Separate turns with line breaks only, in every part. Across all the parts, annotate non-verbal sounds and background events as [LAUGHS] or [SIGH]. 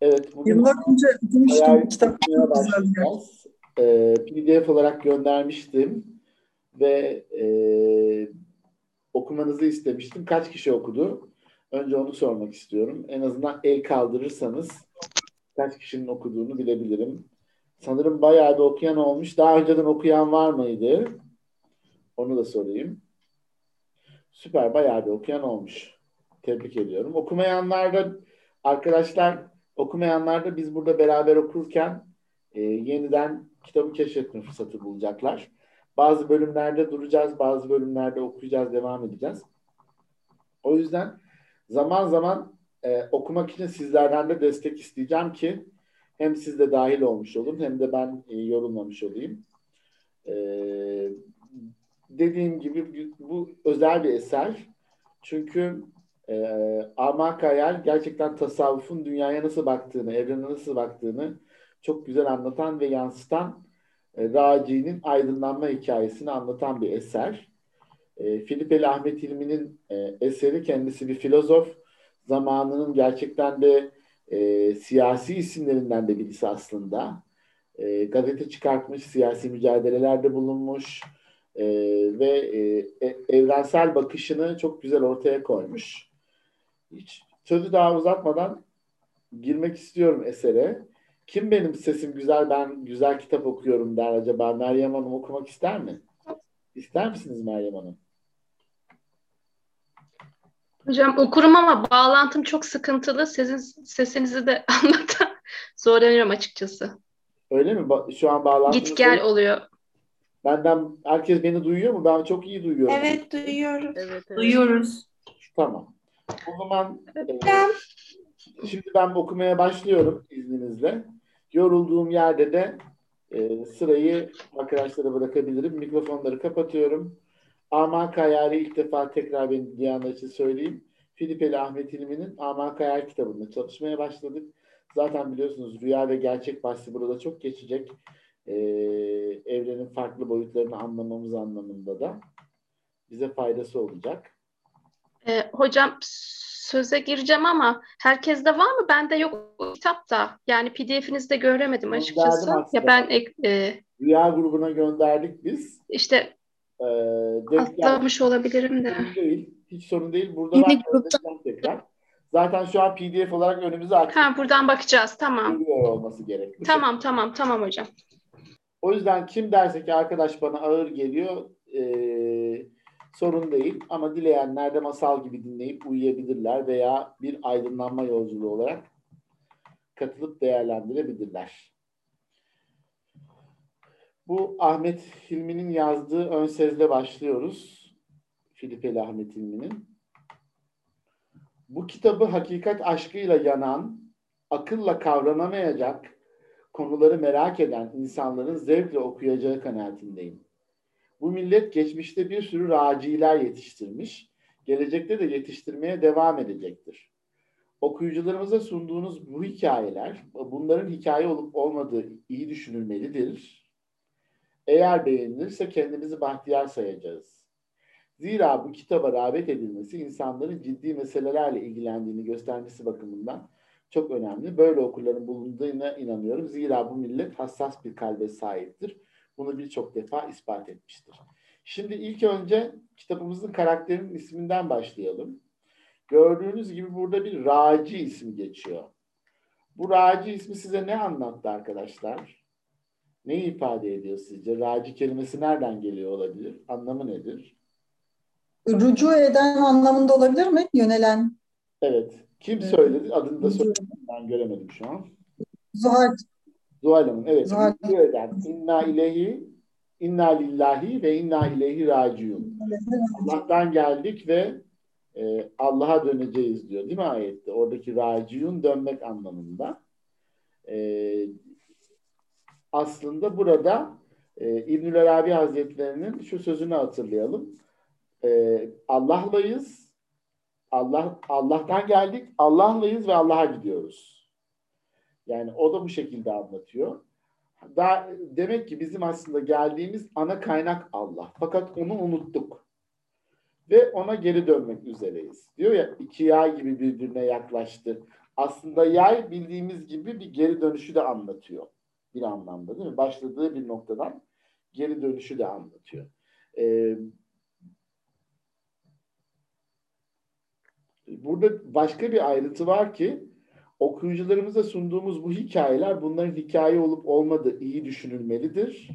Evet, bugün
Yıllar önce okumuştum kitap. Çok güzeldi.
Ee, PDF olarak göndermiştim ve e, okumanızı istemiştim. Kaç kişi okudu? Önce onu sormak istiyorum. En azından el kaldırırsanız kaç kişinin okuduğunu bilebilirim. Sanırım bayağı bir okuyan olmuş. Daha önceden okuyan var mıydı? Onu da sorayım. Süper, bayağı bir okuyan olmuş. Tebrik ediyorum. Okumayanlar da arkadaşlar okumayanlar da biz burada beraber okurken e, yeniden kitabı keşfetme fırsatı bulacaklar. Bazı bölümlerde duracağız, bazı bölümlerde okuyacağız, devam edeceğiz. O yüzden zaman zaman e, okumak için sizlerden de destek isteyeceğim ki hem siz de dahil olmuş olun hem de ben e, yorulmamış olayım. E, dediğim gibi bu özel bir eser. Çünkü e, Amak Hayal gerçekten tasavvufun dünyaya nasıl baktığını, evrene nasıl baktığını çok güzel anlatan ve yansıtan e, Raci'nin aydınlanma hikayesini anlatan bir eser. E, Filipeli Ahmet İlmi'nin e, eseri kendisi bir filozof. Zamanının gerçekten de e, siyasi isimlerinden de birisi aslında. E, gazete çıkartmış, siyasi mücadelelerde bulunmuş e, ve e, evrensel bakışını çok güzel ortaya koymuş. Hiç sözü daha uzatmadan girmek istiyorum esere. Kim benim sesim güzel, ben güzel kitap okuyorum der acaba? Meryem Hanım okumak ister mi? İster misiniz Meryem Hanım?
Hocam okurum ama bağlantım çok sıkıntılı. Sizin sesinizi de [LAUGHS] anlatan zorlanıyorum açıkçası.
Öyle mi? Ba- Şu an bağlantınız
Git gel oluyor.
Benden herkes beni duyuyor mu? Ben çok iyi duyuyorum.
Evet duyuyoruz.
Evet, evet.
Duyuyoruz.
Tamam. O zaman e, şimdi ben okumaya başlıyorum izninizle. Yorulduğum yerde de e, sırayı arkadaşlara bırakabilirim. Mikrofonları kapatıyorum. Amak Hayal'i ilk defa tekrar beni duyanlar için söyleyeyim. Filipeli Ahmet İlmi'nin Amak Hayal kitabında çalışmaya başladık. Zaten biliyorsunuz rüya ve gerçek bahsi burada çok geçecek. Ee, evrenin farklı boyutlarını anlamamız anlamında da bize faydası olacak.
Ee, hocam söze gireceğim ama herkeste var mı? Bende yok kitapta. Yani PDF'inizde göremedim açıkçası. Ya ben ek- e,
Rüya grubuna gönderdik biz.
işte
geldi.
atlamış olabilirim de.
Değil. Hiç sorun değil. Burada
Yine
ben tekrar. Zaten şu an PDF olarak önümüze açık.
Ha buradan bakacağız. Tamam.
Olması gerekli.
Tamam tamam tamam hocam.
O yüzden kim derse ki arkadaş bana ağır geliyor ee, sorun değil. Ama dileyenler de masal gibi dinleyip uyuyabilirler veya bir aydınlanma yolculuğu olarak katılıp değerlendirebilirler. Bu Ahmet Hilmi'nin yazdığı ön sezle başlıyoruz. Filipeli Ahmet Hilmi'nin. Bu kitabı hakikat aşkıyla yanan, akılla kavranamayacak, konuları merak eden insanların zevkle okuyacağı kanaatindeyim. Bu millet geçmişte bir sürü raciler yetiştirmiş, gelecekte de yetiştirmeye devam edecektir. Okuyucularımıza sunduğunuz bu hikayeler, bunların hikaye olup olmadığı iyi düşünülmelidir. Eğer beğenilirse kendimizi bahtiyar sayacağız. Zira bu kitaba rağbet edilmesi insanların ciddi meselelerle ilgilendiğini göstermesi bakımından çok önemli. Böyle okurların bulunduğuna inanıyorum. Zira bu millet hassas bir kalbe sahiptir. Bunu birçok defa ispat etmiştir. Şimdi ilk önce kitabımızın karakterinin isminden başlayalım. Gördüğünüz gibi burada bir Raci ismi geçiyor. Bu Raci ismi size ne anlattı arkadaşlar? Neyi ifade ediyor sizce? Raci kelimesi nereden geliyor olabilir? Anlamı nedir?
Rücu eden anlamında olabilir mi? Yönelen.
Evet. Kim söyledi? Adını da
Rücu.
söyledi. Ben göremedim şu an.
Zuhal.
Zuhal Hanım. Evet.
Zuhal.
Eden. İnna ilehi, inna lillahi ve inna ileyhi raciun. Allah'tan geldik ve e, Allah'a döneceğiz diyor. Değil mi ayette? Oradaki raciun dönmek anlamında. E, aslında burada e, İbnül Arabi Hazretlerinin şu sözünü hatırlayalım. E, Allah'layız. Allah Allah'tan geldik. Allah'layız ve Allah'a gidiyoruz. Yani o da bu şekilde anlatıyor. Daha, demek ki bizim aslında geldiğimiz ana kaynak Allah. Fakat onu unuttuk. Ve ona geri dönmek üzereyiz. Diyor ya iki yağ gibi birbirine yaklaştı. Aslında yay bildiğimiz gibi bir geri dönüşü de anlatıyor. Bir anlamda değil mi? Başladığı bir noktadan geri dönüşü de anlatıyor. Ee, burada başka bir ayrıntı var ki okuyucularımıza sunduğumuz bu hikayeler bunların hikaye olup olmadığı iyi düşünülmelidir.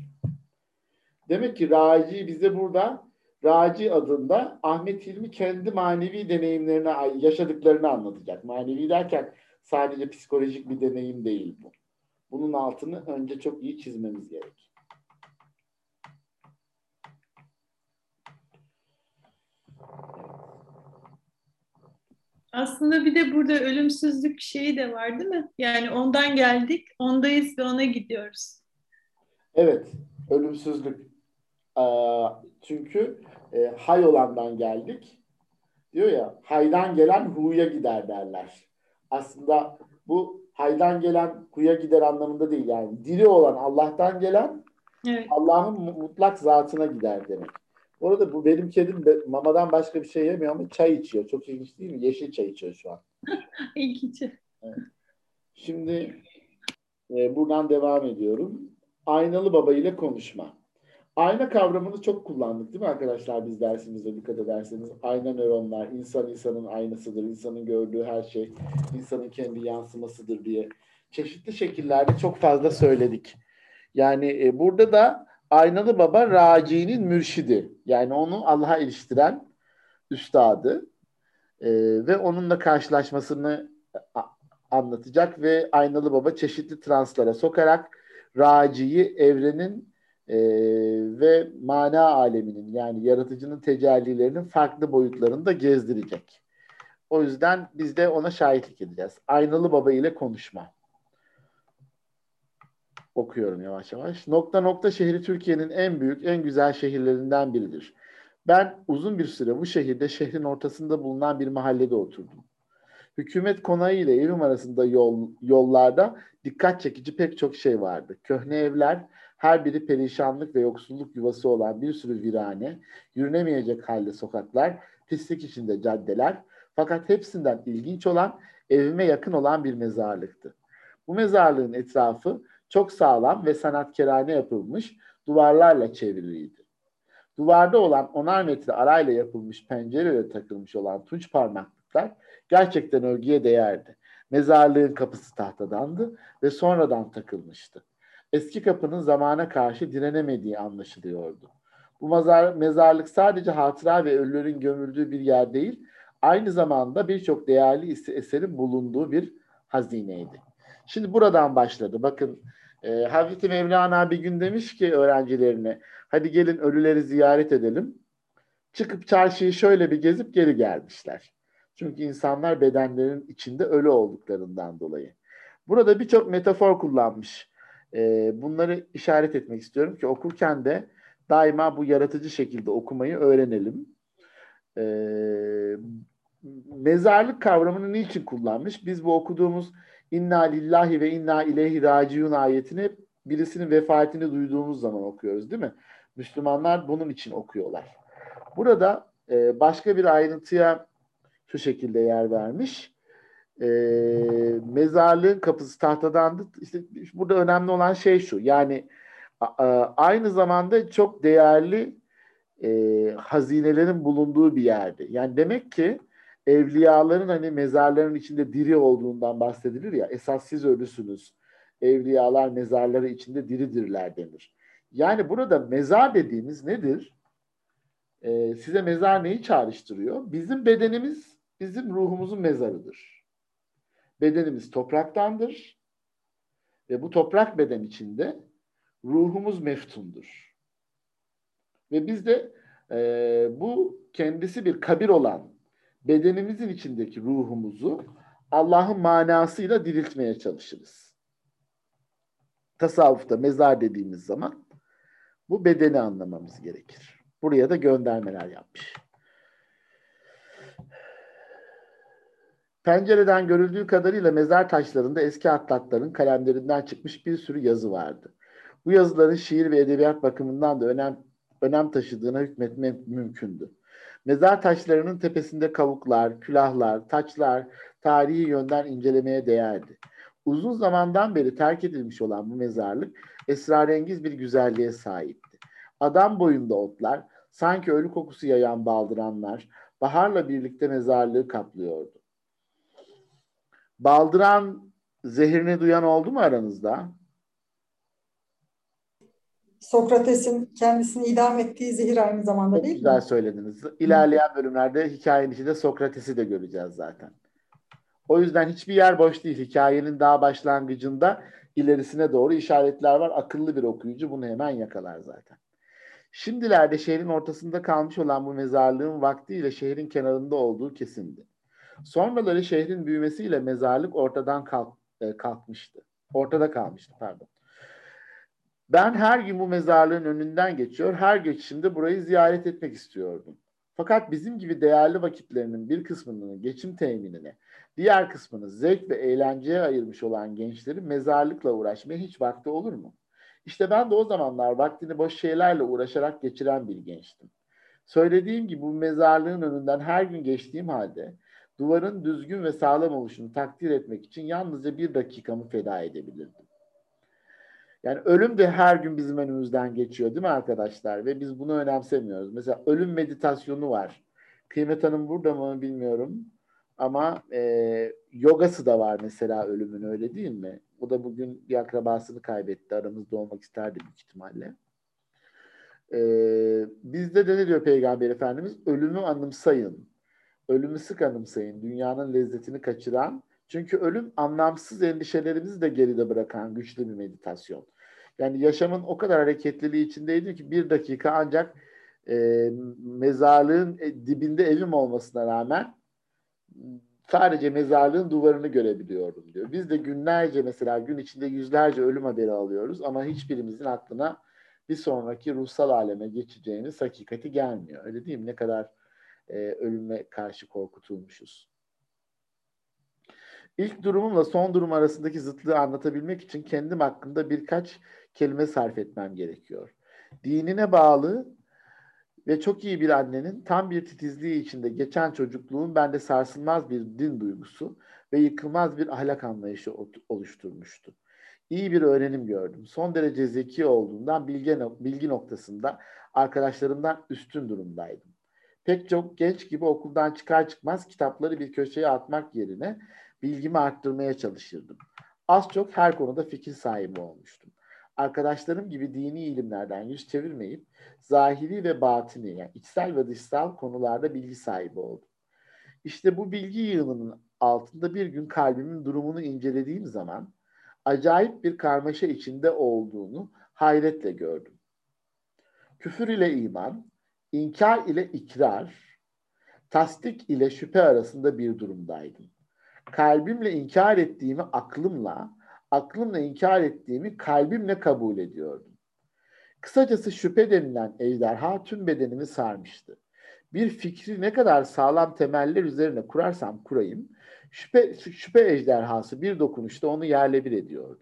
Demek ki Raci bize burada Raci adında Ahmet Hilmi kendi manevi deneyimlerini, yaşadıklarını anlatacak. Manevi derken sadece psikolojik bir deneyim değil bu. Bunun altını önce çok iyi çizmemiz gerek.
Aslında bir de burada ölümsüzlük şeyi de var değil mi? Yani ondan geldik, ondayız ve ona gidiyoruz.
Evet, ölümsüzlük. Ee, çünkü e, hay olandan geldik. Diyor ya, haydan gelen huya gider derler. Aslında bu haydan gelen huya gider anlamında değil yani. Diri olan Allah'tan gelen
Evet.
Allah'ın mutlak zatına gider demek. Orada bu benim kedim de mamadan başka bir şey yemiyor ama çay içiyor. Çok ilginç değil mi? Yeşil çay içiyor şu an. [LAUGHS]
İlginç.
Şimdi e, buradan devam ediyorum. Aynalı baba ile konuşma. Ayna kavramını çok kullandık değil mi arkadaşlar biz dersimizde dikkat ederseniz. Ayna nöronlar, insan insanın aynasıdır, insanın gördüğü her şey insanın kendi yansımasıdır diye. Çeşitli şekillerde çok fazla söyledik. Yani e, burada da aynalı baba Raci'nin mürşidi. Yani onu Allah'a iliştiren üstadı. E, ve onunla karşılaşmasını anlatacak ve aynalı baba çeşitli translara sokarak Raci'yi evrenin e, ve mana aleminin yani yaratıcının tecellilerinin farklı boyutlarında gezdirecek. O yüzden biz de ona şahitlik edeceğiz. Aynalı baba ile konuşma. Okuyorum yavaş yavaş. Nokta nokta şehri Türkiye'nin en büyük, en güzel şehirlerinden biridir. Ben uzun bir süre bu şehirde şehrin ortasında bulunan bir mahallede oturdum. Hükümet konağı ile evim arasında yol, yollarda dikkat çekici pek çok şey vardı. Köhne evler, her biri perişanlık ve yoksulluk yuvası olan bir sürü virane, yürünemeyecek halde sokaklar, pislik içinde caddeler. Fakat hepsinden ilginç olan evime yakın olan bir mezarlıktı. Bu mezarlığın etrafı çok sağlam ve sanatkarane yapılmış duvarlarla çevriliydi. Duvarda olan onar metre arayla yapılmış pencerelere takılmış olan tunç parmaklıklar gerçekten övgüye değerdi. Mezarlığın kapısı tahtadandı ve sonradan takılmıştı. Eski kapının zamana karşı direnemediği anlaşılıyordu. Bu mezar, mezarlık sadece hatıra ve ölülerin gömüldüğü bir yer değil, aynı zamanda birçok değerli eserin bulunduğu bir hazineydi. Şimdi buradan başladı. Bakın e, Hazreti Mevlana bir gün demiş ki öğrencilerine, hadi gelin ölüleri ziyaret edelim. Çıkıp çarşıyı şöyle bir gezip geri gelmişler. Çünkü insanlar bedenlerin içinde ölü olduklarından dolayı. Burada birçok metafor kullanmış. Ee, bunları işaret etmek istiyorum ki okurken de daima bu yaratıcı şekilde okumayı öğrenelim. Ee, mezarlık kavramını niçin kullanmış? Biz bu okuduğumuz inna lillahi ve inna ileyhi raciun ayetini birisinin vefatını duyduğumuz zaman okuyoruz değil mi? Müslümanlar bunun için okuyorlar. Burada e, başka bir ayrıntıya şu şekilde yer vermiş. E, mezarlığın kapısı tahtadandı. İşte burada önemli olan şey şu. Yani a, aynı zamanda çok değerli e, hazinelerin bulunduğu bir yerde. Yani demek ki evliyaların hani mezarların içinde diri olduğundan bahsedilir ya. Esas siz ölüsünüz. Evliyalar mezarları içinde diridirler denir. Yani burada mezar dediğimiz nedir? Ee, size mezar neyi çağrıştırıyor? Bizim bedenimiz bizim ruhumuzun mezarıdır. Bedenimiz topraktandır ve bu toprak beden içinde ruhumuz meftundur. Ve biz de e, bu kendisi bir kabir olan bedenimizin içindeki ruhumuzu Allah'ın manasıyla diriltmeye çalışırız. Tasavvufta mezar dediğimiz zaman bu bedeni anlamamız gerekir. Buraya da göndermeler yapmış. Pencereden görüldüğü kadarıyla mezar taşlarında eski atlakların kalemlerinden çıkmış bir sürü yazı vardı. Bu yazıların şiir ve edebiyat bakımından da önem, önem taşıdığına hükmetmek mümkündü. Mezar taşlarının tepesinde kavuklar, külahlar, taçlar, tarihi yönden incelemeye değerdi. Uzun zamandan beri terk edilmiş olan bu mezarlık esrarengiz bir güzelliğe sahipti. Adam boyunda otlar, sanki ölü kokusu yayan baldıranlar baharla birlikte mezarlığı kaplıyordu. Baldıran zehirini duyan oldu mu aranızda?
Sokrates'in kendisini idam ettiği zehir aynı zamanda
Çok
değil
güzel
mi?
söylediniz. İlerleyen bölümlerde hikayenin içinde Sokrates'i de göreceğiz zaten. O yüzden hiçbir yer boş değil. Hikayenin daha başlangıcında ilerisine doğru işaretler var. Akıllı bir okuyucu bunu hemen yakalar zaten. Şimdilerde şehrin ortasında kalmış olan bu mezarlığın vaktiyle şehrin kenarında olduğu kesindi. Sonraları şehrin büyümesiyle mezarlık ortadan kalk, e, kalkmıştı. Ortada kalmıştı pardon. Ben her gün bu mezarlığın önünden geçiyor, her geçişimde burayı ziyaret etmek istiyordum. Fakat bizim gibi değerli vakitlerinin bir kısmını geçim teminine, diğer kısmını zevk ve eğlenceye ayırmış olan gençlerin mezarlıkla uğraşmaya hiç vakti olur mu? İşte ben de o zamanlar vaktini boş şeylerle uğraşarak geçiren bir gençtim. Söylediğim gibi bu mezarlığın önünden her gün geçtiğim halde duvarın düzgün ve sağlam oluşunu takdir etmek için yalnızca bir dakikamı feda edebilirdim. Yani ölüm de her gün bizim önümüzden geçiyor değil mi arkadaşlar? Ve biz bunu önemsemiyoruz. Mesela ölüm meditasyonu var. Kıymet Hanım burada mı bilmiyorum. Ama e, yogası da var mesela ölümün öyle değil mi? O da bugün bir akrabasını kaybetti. Aramızda olmak isterdi büyük ihtimalle. E, bizde de ne diyor Peygamber Efendimiz? Ölümü anımsayın. Ölümü sık anımsayın. Dünyanın lezzetini kaçıran. Çünkü ölüm anlamsız endişelerimizi de geride bırakan güçlü bir meditasyon. Yani yaşamın o kadar hareketliliği içindeydim ki bir dakika ancak e, mezarlığın dibinde evim olmasına rağmen sadece mezarlığın duvarını görebiliyordum diyor. Biz de günlerce mesela gün içinde yüzlerce ölüm haberi alıyoruz ama hiçbirimizin aklına bir sonraki ruhsal aleme geçeceğimiz hakikati gelmiyor. Öyle değil mi? Ne kadar e, ölüme karşı korkutulmuşuz. İlk durumumla son durum arasındaki zıtlığı anlatabilmek için kendim hakkında birkaç kelime sarf etmem gerekiyor. Dinine bağlı ve çok iyi bir annenin tam bir titizliği içinde geçen çocukluğun bende sarsılmaz bir din duygusu ve yıkılmaz bir ahlak anlayışı oluşturmuştu. İyi bir öğrenim gördüm. Son derece zeki olduğundan bilgi, bilgi noktasında arkadaşlarımdan üstün durumdaydım. Pek çok genç gibi okuldan çıkar çıkmaz kitapları bir köşeye atmak yerine bilgimi arttırmaya çalışırdım. Az çok her konuda fikir sahibi olmuştum. Arkadaşlarım gibi dini ilimlerden yüz çevirmeyip zahiri ve batini yani içsel ve dışsal konularda bilgi sahibi oldum. İşte bu bilgi yığınının altında bir gün kalbimin durumunu incelediğim zaman acayip bir karmaşa içinde olduğunu hayretle gördüm. Küfür ile iman, inkar ile ikrar, tasdik ile şüphe arasında bir durumdaydım. Kalbimle inkar ettiğimi aklımla, aklımla inkar ettiğimi kalbimle kabul ediyordum. Kısacası şüphe denilen ejderha tüm bedenimi sarmıştı. Bir fikri ne kadar sağlam temeller üzerine kurarsam kurayım, şüphe, şüphe ejderhası bir dokunuşta onu yerle bir ediyordu.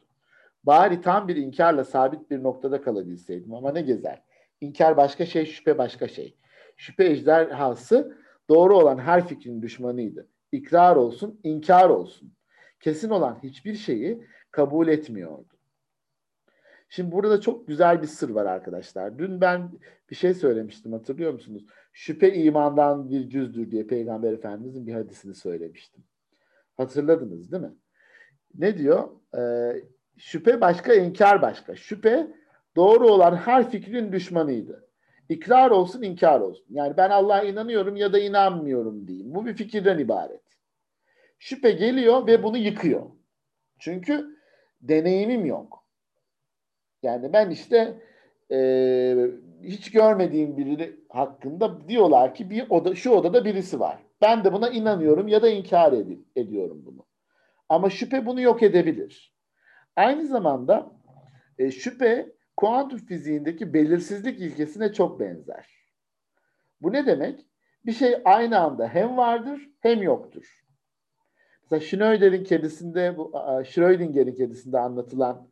Bari tam bir inkarla sabit bir noktada kalabilseydim ama ne gezer. İnkar başka şey, şüphe başka şey. Şüphe ejderhası doğru olan her fikrin düşmanıydı. İkrar olsun, inkar olsun. Kesin olan hiçbir şeyi kabul etmiyordu. Şimdi burada çok güzel bir sır var arkadaşlar. Dün ben bir şey söylemiştim hatırlıyor musunuz? Şüphe imandan bir cüzdür diye Peygamber Efendimizin bir hadisini söylemiştim. Hatırladınız değil mi? Ne diyor? Ee, şüphe başka, inkar başka. Şüphe doğru olan her fikrin düşmanıydı. İkrar olsun, inkar olsun. Yani ben Allah'a inanıyorum ya da inanmıyorum diyeyim. Bu bir fikirden ibaret. Şüphe geliyor ve bunu yıkıyor. Çünkü deneyimim yok. Yani ben işte e, hiç görmediğim biri hakkında diyorlar ki bir oda, şu odada birisi var. Ben de buna inanıyorum ya da inkar ed- ediyorum bunu. Ama şüphe bunu yok edebilir. Aynı zamanda e, şüphe kuantum fiziğindeki belirsizlik ilkesine çok benzer. Bu ne demek? Bir şey aynı anda hem vardır hem yoktur. Mesela Schrödinger'in kedisinde, bu Schrödinger'in kedisinde anlatılan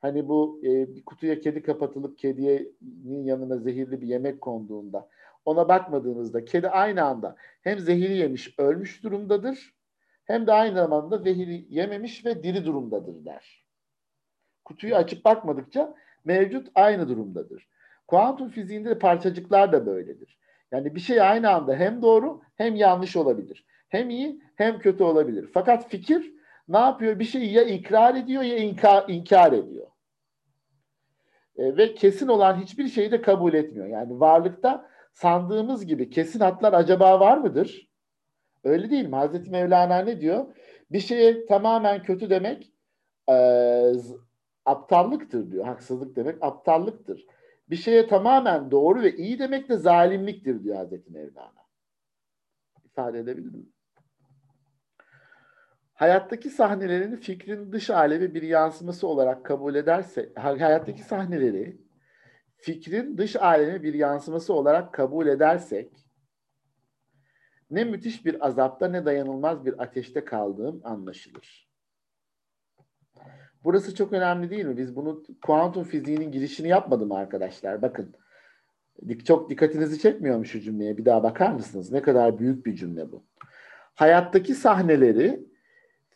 hani bu e, bir kutuya kedi kapatılıp kedinin yanına zehirli bir yemek konduğunda ona bakmadığınızda kedi aynı anda hem zehiri yemiş ölmüş durumdadır hem de aynı zamanda zehiri yememiş ve diri durumdadır der. Kutuyu açıp bakmadıkça mevcut aynı durumdadır. Kuantum fiziğinde de parçacıklar da böyledir. Yani bir şey aynı anda hem doğru hem yanlış olabilir. Hem iyi hem kötü olabilir. Fakat fikir ne yapıyor? Bir şeyi ya ikrar ediyor ya inkar, inkar ediyor. E, ve kesin olan hiçbir şeyi de kabul etmiyor. Yani varlıkta sandığımız gibi kesin hatlar acaba var mıdır? Öyle değil mi? Hazreti Mevlana ne diyor? Bir şeye tamamen kötü demek e, aptallıktır diyor. Haksızlık demek aptallıktır. Bir şeye tamamen doğru ve iyi demek de zalimliktir diyor Hazreti Mevlana. İfade edebildim mi? Hayattaki sahnelerini fikrin dış alemi bir yansıması olarak kabul ederse, hayattaki sahneleri fikrin dış alemi bir yansıması olarak kabul edersek, ne müthiş bir azapta ne dayanılmaz bir ateşte kaldığım anlaşılır. Burası çok önemli değil mi? Biz bunu kuantum fiziğinin girişini yapmadım arkadaşlar. Bakın. Çok dikkatinizi çekmiyor mu şu cümleye? Bir daha bakar mısınız? Ne kadar büyük bir cümle bu. Hayattaki sahneleri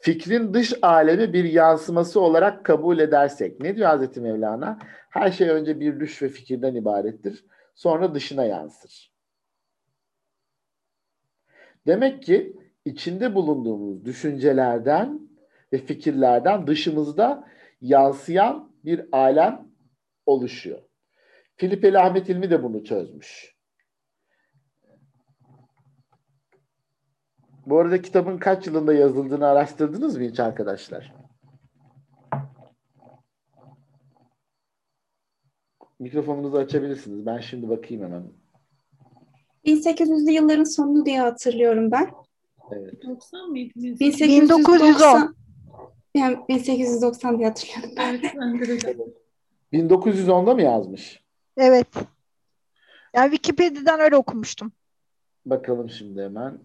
fikrin dış alemi bir yansıması olarak kabul edersek. Ne diyor Hazreti Mevlana? Her şey önce bir düş ve fikirden ibarettir. Sonra dışına yansır. Demek ki içinde bulunduğumuz düşüncelerden ve fikirlerden dışımızda yansıyan bir alem oluşuyor. Filipeli Ahmet İlmi de bunu çözmüş. Bu arada kitabın kaç yılında yazıldığını araştırdınız mı hiç arkadaşlar? Mikrofonunuzu açabilirsiniz. Ben şimdi bakayım hemen.
1800'lü yılların sonu diye hatırlıyorum ben.
Evet.
90 mıydı?
1890. Yani 1890 diye hatırlıyorum.
Evet, ben de öyle.
1910'da mı yazmış?
Evet. Yani Wikipedia'dan öyle okumuştum.
Bakalım şimdi hemen.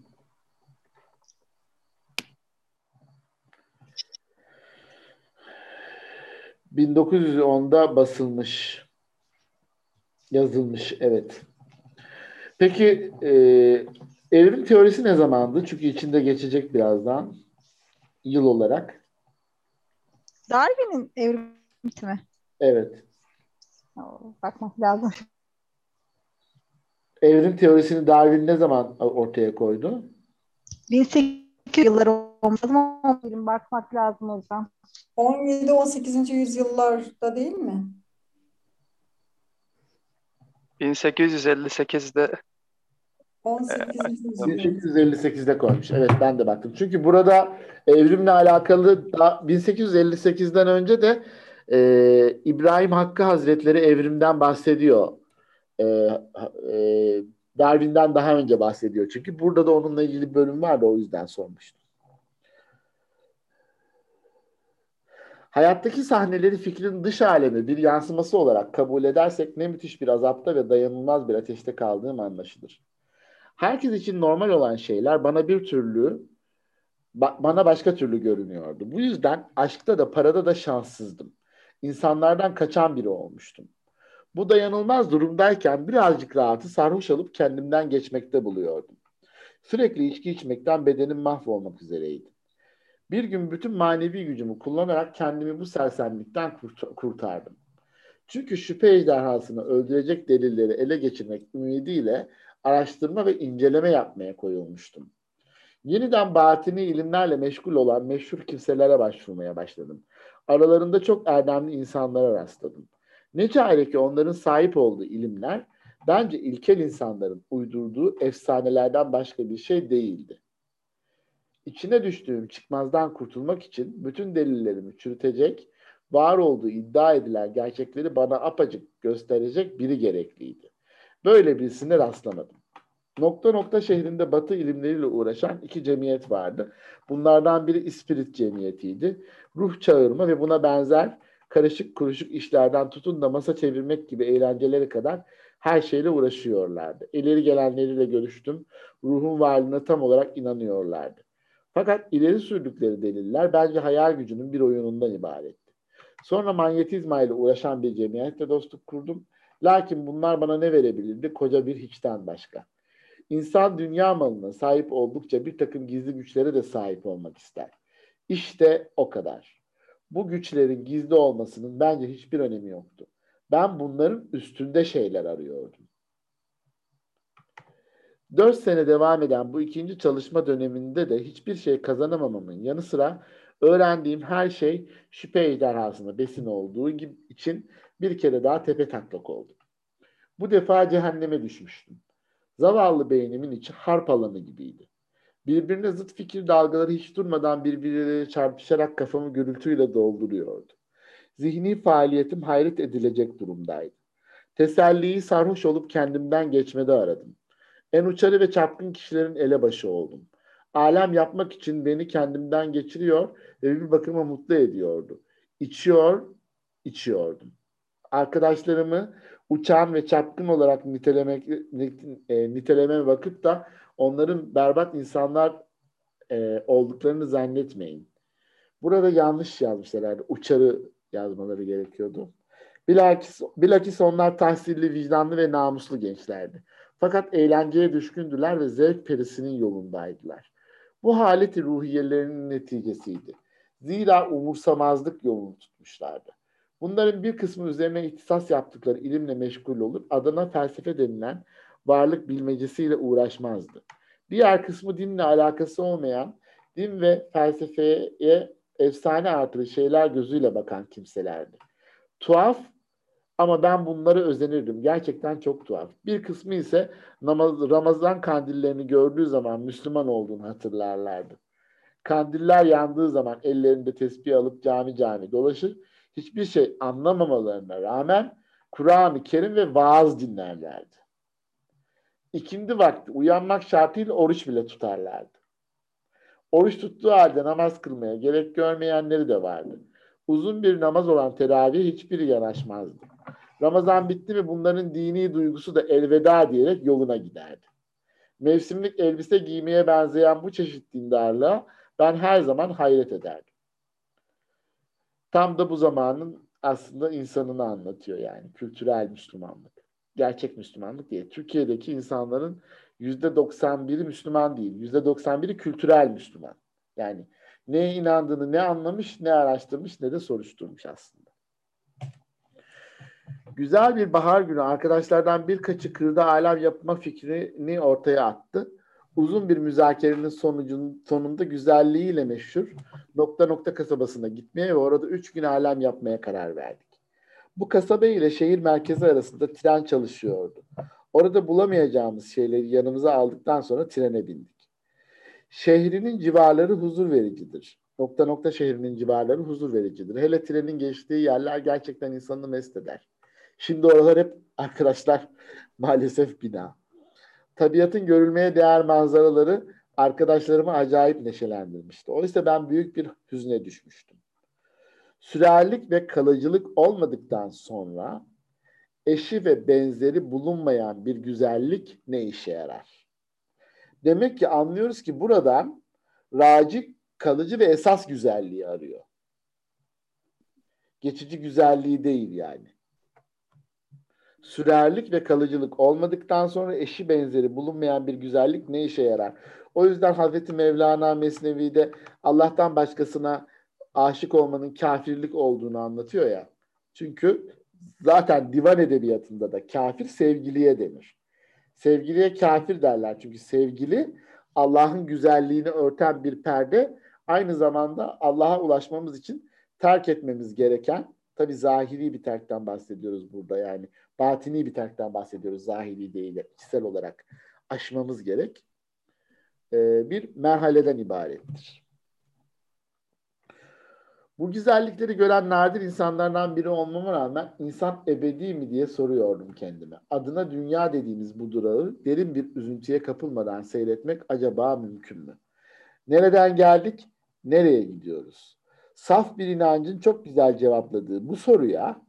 ...1910'da basılmış. Yazılmış, evet. Peki e, evrim teorisi ne zamandı? Çünkü içinde geçecek birazdan. Yıl olarak.
Darwin'in evrimi mi?
Evet.
Bakmak lazım.
Evrim teorisini Darwin ne zaman ortaya koydu?
1800 yılları benim bakmak lazım hocam.
17-18. yüzyıllarda değil mi?
1858'de
18. yüzyıl.
1858'de koymuş. Evet ben de baktım. Çünkü burada evrimle alakalı da 1858'den önce de e, İbrahim Hakkı Hazretleri evrimden bahsediyor. E, e, Darwin'den daha önce bahsediyor. Çünkü burada da onunla ilgili bir bölüm vardı o yüzden sormuştum. Hayattaki sahneleri fikrin dış alemi bir yansıması olarak kabul edersek ne müthiş bir azapta ve dayanılmaz bir ateşte kaldığım anlaşılır. Herkes için normal olan şeyler bana bir türlü ba- bana başka türlü görünüyordu. Bu yüzden aşkta da parada da şanssızdım. İnsanlardan kaçan biri olmuştum. Bu dayanılmaz durumdayken birazcık rahatı sarhoş alıp kendimden geçmekte buluyordum. Sürekli içki içmekten bedenim mahvolmak üzereydi. Bir gün bütün manevi gücümü kullanarak kendimi bu sersemlikten kurt- kurtardım. Çünkü şüphe ejderhasını öldürecek delilleri ele geçirmek ümidiyle araştırma ve inceleme yapmaya koyulmuştum. Yeniden batini ilimlerle meşgul olan meşhur kimselere başvurmaya başladım. Aralarında çok erdemli insanlara rastladım. Ne çare ki onların sahip olduğu ilimler bence ilkel insanların uydurduğu efsanelerden başka bir şey değildi. İçine düştüğüm çıkmazdan kurtulmak için bütün delillerimi çürütecek, var olduğu iddia edilen gerçekleri bana apacık gösterecek biri gerekliydi. Böyle birisine rastlamadım. Nokta nokta şehrinde batı ilimleriyle uğraşan iki cemiyet vardı. Bunlardan biri İspirit Cemiyeti'ydi. Ruh çağırma ve buna benzer karışık kuruşuk işlerden tutun da masa çevirmek gibi eğlencelere kadar her şeyle uğraşıyorlardı. İleri gelenleriyle görüştüm. Ruhun varlığına tam olarak inanıyorlardı. Fakat ileri sürdükleri deliller bence hayal gücünün bir oyunundan ibaretti. Sonra manyetizma ile uğraşan bir cemiyetle dostluk kurdum. Lakin bunlar bana ne verebilirdi? Koca bir hiçten başka. İnsan dünya malına sahip oldukça bir takım gizli güçlere de sahip olmak ister. İşte o kadar. Bu güçlerin gizli olmasının bence hiçbir önemi yoktu. Ben bunların üstünde şeyler arıyordum. Dört sene devam eden bu ikinci çalışma döneminde de hiçbir şey kazanamamamın yanı sıra öğrendiğim her şey şüphe ejderhasına besin olduğu gibi için bir kere daha tepe taklak oldum. Bu defa cehenneme düşmüştüm. Zavallı beynimin içi harp alanı gibiydi. Birbirine zıt fikir dalgaları hiç durmadan birbirleriyle çarpışarak kafamı gürültüyle dolduruyordu. Zihni faaliyetim hayret edilecek durumdaydı. Teselliyi sarhoş olup kendimden geçmede aradım. En uçarı ve çapkın kişilerin elebaşı oldum. Alem yapmak için beni kendimden geçiriyor ve bir bakıma mutlu ediyordu. İçiyor, içiyordum. Arkadaşlarımı uçan ve çapkın olarak nitelemek, e, nitelemeye bakıp da onların berbat insanlar e, olduklarını zannetmeyin. Burada yanlış yazmışlar. Uçarı yazmaları gerekiyordu. Bilakis, bilakis onlar tahsilli, vicdanlı ve namuslu gençlerdi. Fakat eğlenceye düşkündüler ve zevk perisinin yolundaydılar. Bu haleti ruhiyelerinin neticesiydi. Zira umursamazlık yolunu tutmuşlardı. Bunların bir kısmı üzerine ihtisas yaptıkları ilimle meşgul olur, adına felsefe denilen varlık bilmecesiyle uğraşmazdı. Diğer kısmı dinle alakası olmayan, din ve felsefeye efsane artı şeyler gözüyle bakan kimselerdi. Tuhaf ama ben bunları özenirdim. Gerçekten çok tuhaf. Bir kısmı ise Ramazan kandillerini gördüğü zaman Müslüman olduğunu hatırlarlardı. Kandiller yandığı zaman ellerinde tesbih alıp cami cami dolaşır. Hiçbir şey anlamamalarına rağmen Kur'an-ı Kerim ve vaaz dinlerlerdi. İkindi vakti uyanmak şartıyla oruç bile tutarlardı. Oruç tuttuğu halde namaz kılmaya gerek görmeyenleri de vardı. Uzun bir namaz olan teravih hiçbiri yanaşmazdı. Ramazan bitti mi bunların dini duygusu da elveda diyerek yoluna giderdi. Mevsimlik elbise giymeye benzeyen bu çeşit dindarlığa ben her zaman hayret ederdim. Tam da bu zamanın aslında insanını anlatıyor yani kültürel Müslümanlık. Gerçek Müslümanlık değil. Türkiye'deki insanların yüzde 91'i Müslüman değil. Yüzde 91'i kültürel Müslüman. Yani neye inandığını ne anlamış, ne araştırmış, ne de soruşturmuş aslında. Güzel bir bahar günü arkadaşlardan birkaçı kırda alem yapma fikrini ortaya attı. Uzun bir müzakerenin sonucun, sonunda güzelliğiyle meşhur nokta nokta kasabasına gitmeye ve orada üç gün alem yapmaya karar verdik. Bu kasaba ile şehir merkezi arasında tren çalışıyordu. Orada bulamayacağımız şeyleri yanımıza aldıktan sonra trene bindik. Şehrinin civarları huzur vericidir. Nokta nokta şehrinin civarları huzur vericidir. Hele trenin geçtiği yerler gerçekten insanı mest eder. Şimdi oralar hep arkadaşlar maalesef bina. Tabiatın görülmeye değer manzaraları arkadaşlarımı acayip neşelendirmişti. Oysa ben büyük bir hüzne düşmüştüm. Sürerlik ve kalıcılık olmadıktan sonra eşi ve benzeri bulunmayan bir güzellik ne işe yarar? Demek ki anlıyoruz ki buradan raci kalıcı ve esas güzelliği arıyor. Geçici güzelliği değil yani. Sürerlik ve kalıcılık olmadıktan sonra eşi benzeri bulunmayan bir güzellik ne işe yarar? O yüzden Hazreti Mevlana Mesnevi'de Allah'tan başkasına aşık olmanın kafirlik olduğunu anlatıyor ya. Çünkü zaten divan edebiyatında da kafir sevgiliye denir. Sevgiliye kafir derler çünkü sevgili Allah'ın güzelliğini örten bir perde aynı zamanda Allah'a ulaşmamız için terk etmemiz gereken tabi zahiri bir terkten bahsediyoruz burada yani batini bir terkten bahsediyoruz zahiri değil kişisel olarak aşmamız gerek ee, bir merhaleden ibarettir. Bu güzellikleri gören nadir insanlardan biri olmama rağmen insan ebedi mi diye soruyordum kendime. Adına dünya dediğimiz bu durağı derin bir üzüntüye kapılmadan seyretmek acaba mümkün mü? Nereden geldik? Nereye gidiyoruz? Saf bir inancın çok güzel cevapladığı bu soruya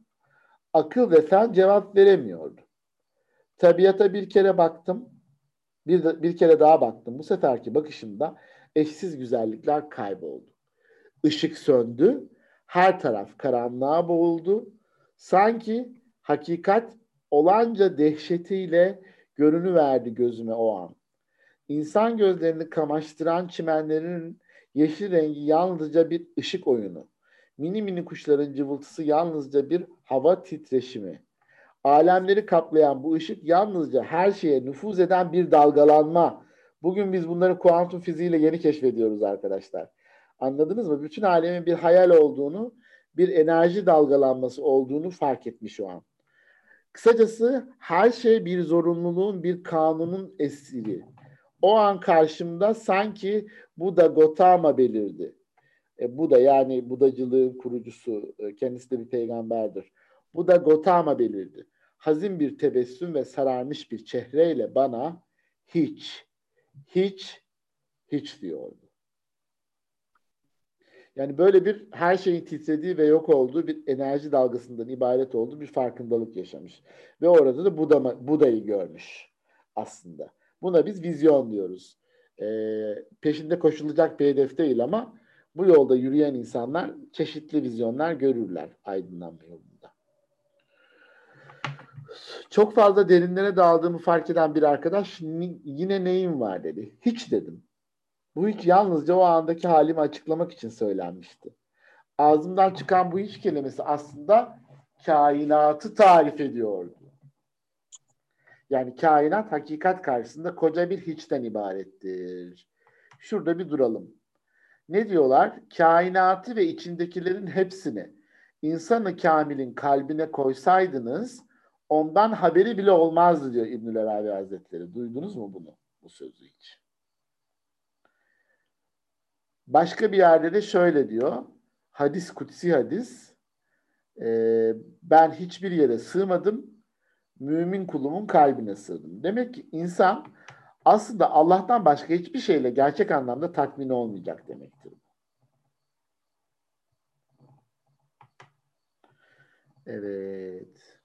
akıl ve fen cevap veremiyordu. Tabiata bir kere baktım, bir, de, bir kere daha baktım. Bu seferki bakışımda eşsiz güzellikler kayboldu. Işık söndü, her taraf karanlığa boğuldu. Sanki hakikat olanca dehşetiyle görünüverdi gözüme o an. İnsan gözlerini kamaştıran çimenlerin yeşil rengi yalnızca bir ışık oyunu. Mini mini kuşların cıvıltısı yalnızca bir hava titreşimi. Alemleri kaplayan bu ışık yalnızca her şeye nüfuz eden bir dalgalanma. Bugün biz bunları kuantum fiziğiyle yeni keşfediyoruz arkadaşlar. Anladınız mı? Bütün alemin bir hayal olduğunu, bir enerji dalgalanması olduğunu fark etmiş o an. Kısacası her şey bir zorunluluğun, bir kanunun esiri. O an karşımda sanki Buda Gotama belirdi. E, Buda yani Budacılığın kurucusu, e, kendisi de bir peygamberdir. Buda Gotama belirdi. Hazin bir tebessüm ve sararmış bir çehreyle bana hiç, hiç, hiç diyordu. Yani böyle bir her şeyin titrediği ve yok olduğu bir enerji dalgasından ibaret olduğu bir farkındalık yaşamış. Ve orada da Buda, Buda'yı görmüş aslında. Buna biz vizyon diyoruz. Ee, peşinde koşulacak bir hedef değil ama bu yolda yürüyen insanlar çeşitli vizyonlar görürler aydınlanma yolunda. Çok fazla derinlere daldığımı fark eden bir arkadaş yine neyim var dedi. Hiç dedim. Bu hiç yalnızca o andaki halimi açıklamak için söylenmişti. Ağzımdan çıkan bu hiç kelimesi aslında kainatı tarif ediyordu. Yani kainat hakikat karşısında koca bir hiçten ibarettir. Şurada bir duralım. Ne diyorlar? Kainatı ve içindekilerin hepsini insanı kamilin kalbine koysaydınız ondan haberi bile olmazdı diyor İbnül Arabi Hazretleri. Duydunuz mu bunu? Bu sözü hiç. Başka bir yerde de şöyle diyor. Hadis, kutsi hadis. E, ben hiçbir yere sığmadım. Mümin kulumun kalbine sığdım. Demek ki insan aslında Allah'tan başka hiçbir şeyle gerçek anlamda tatmin olmayacak demektir. Evet.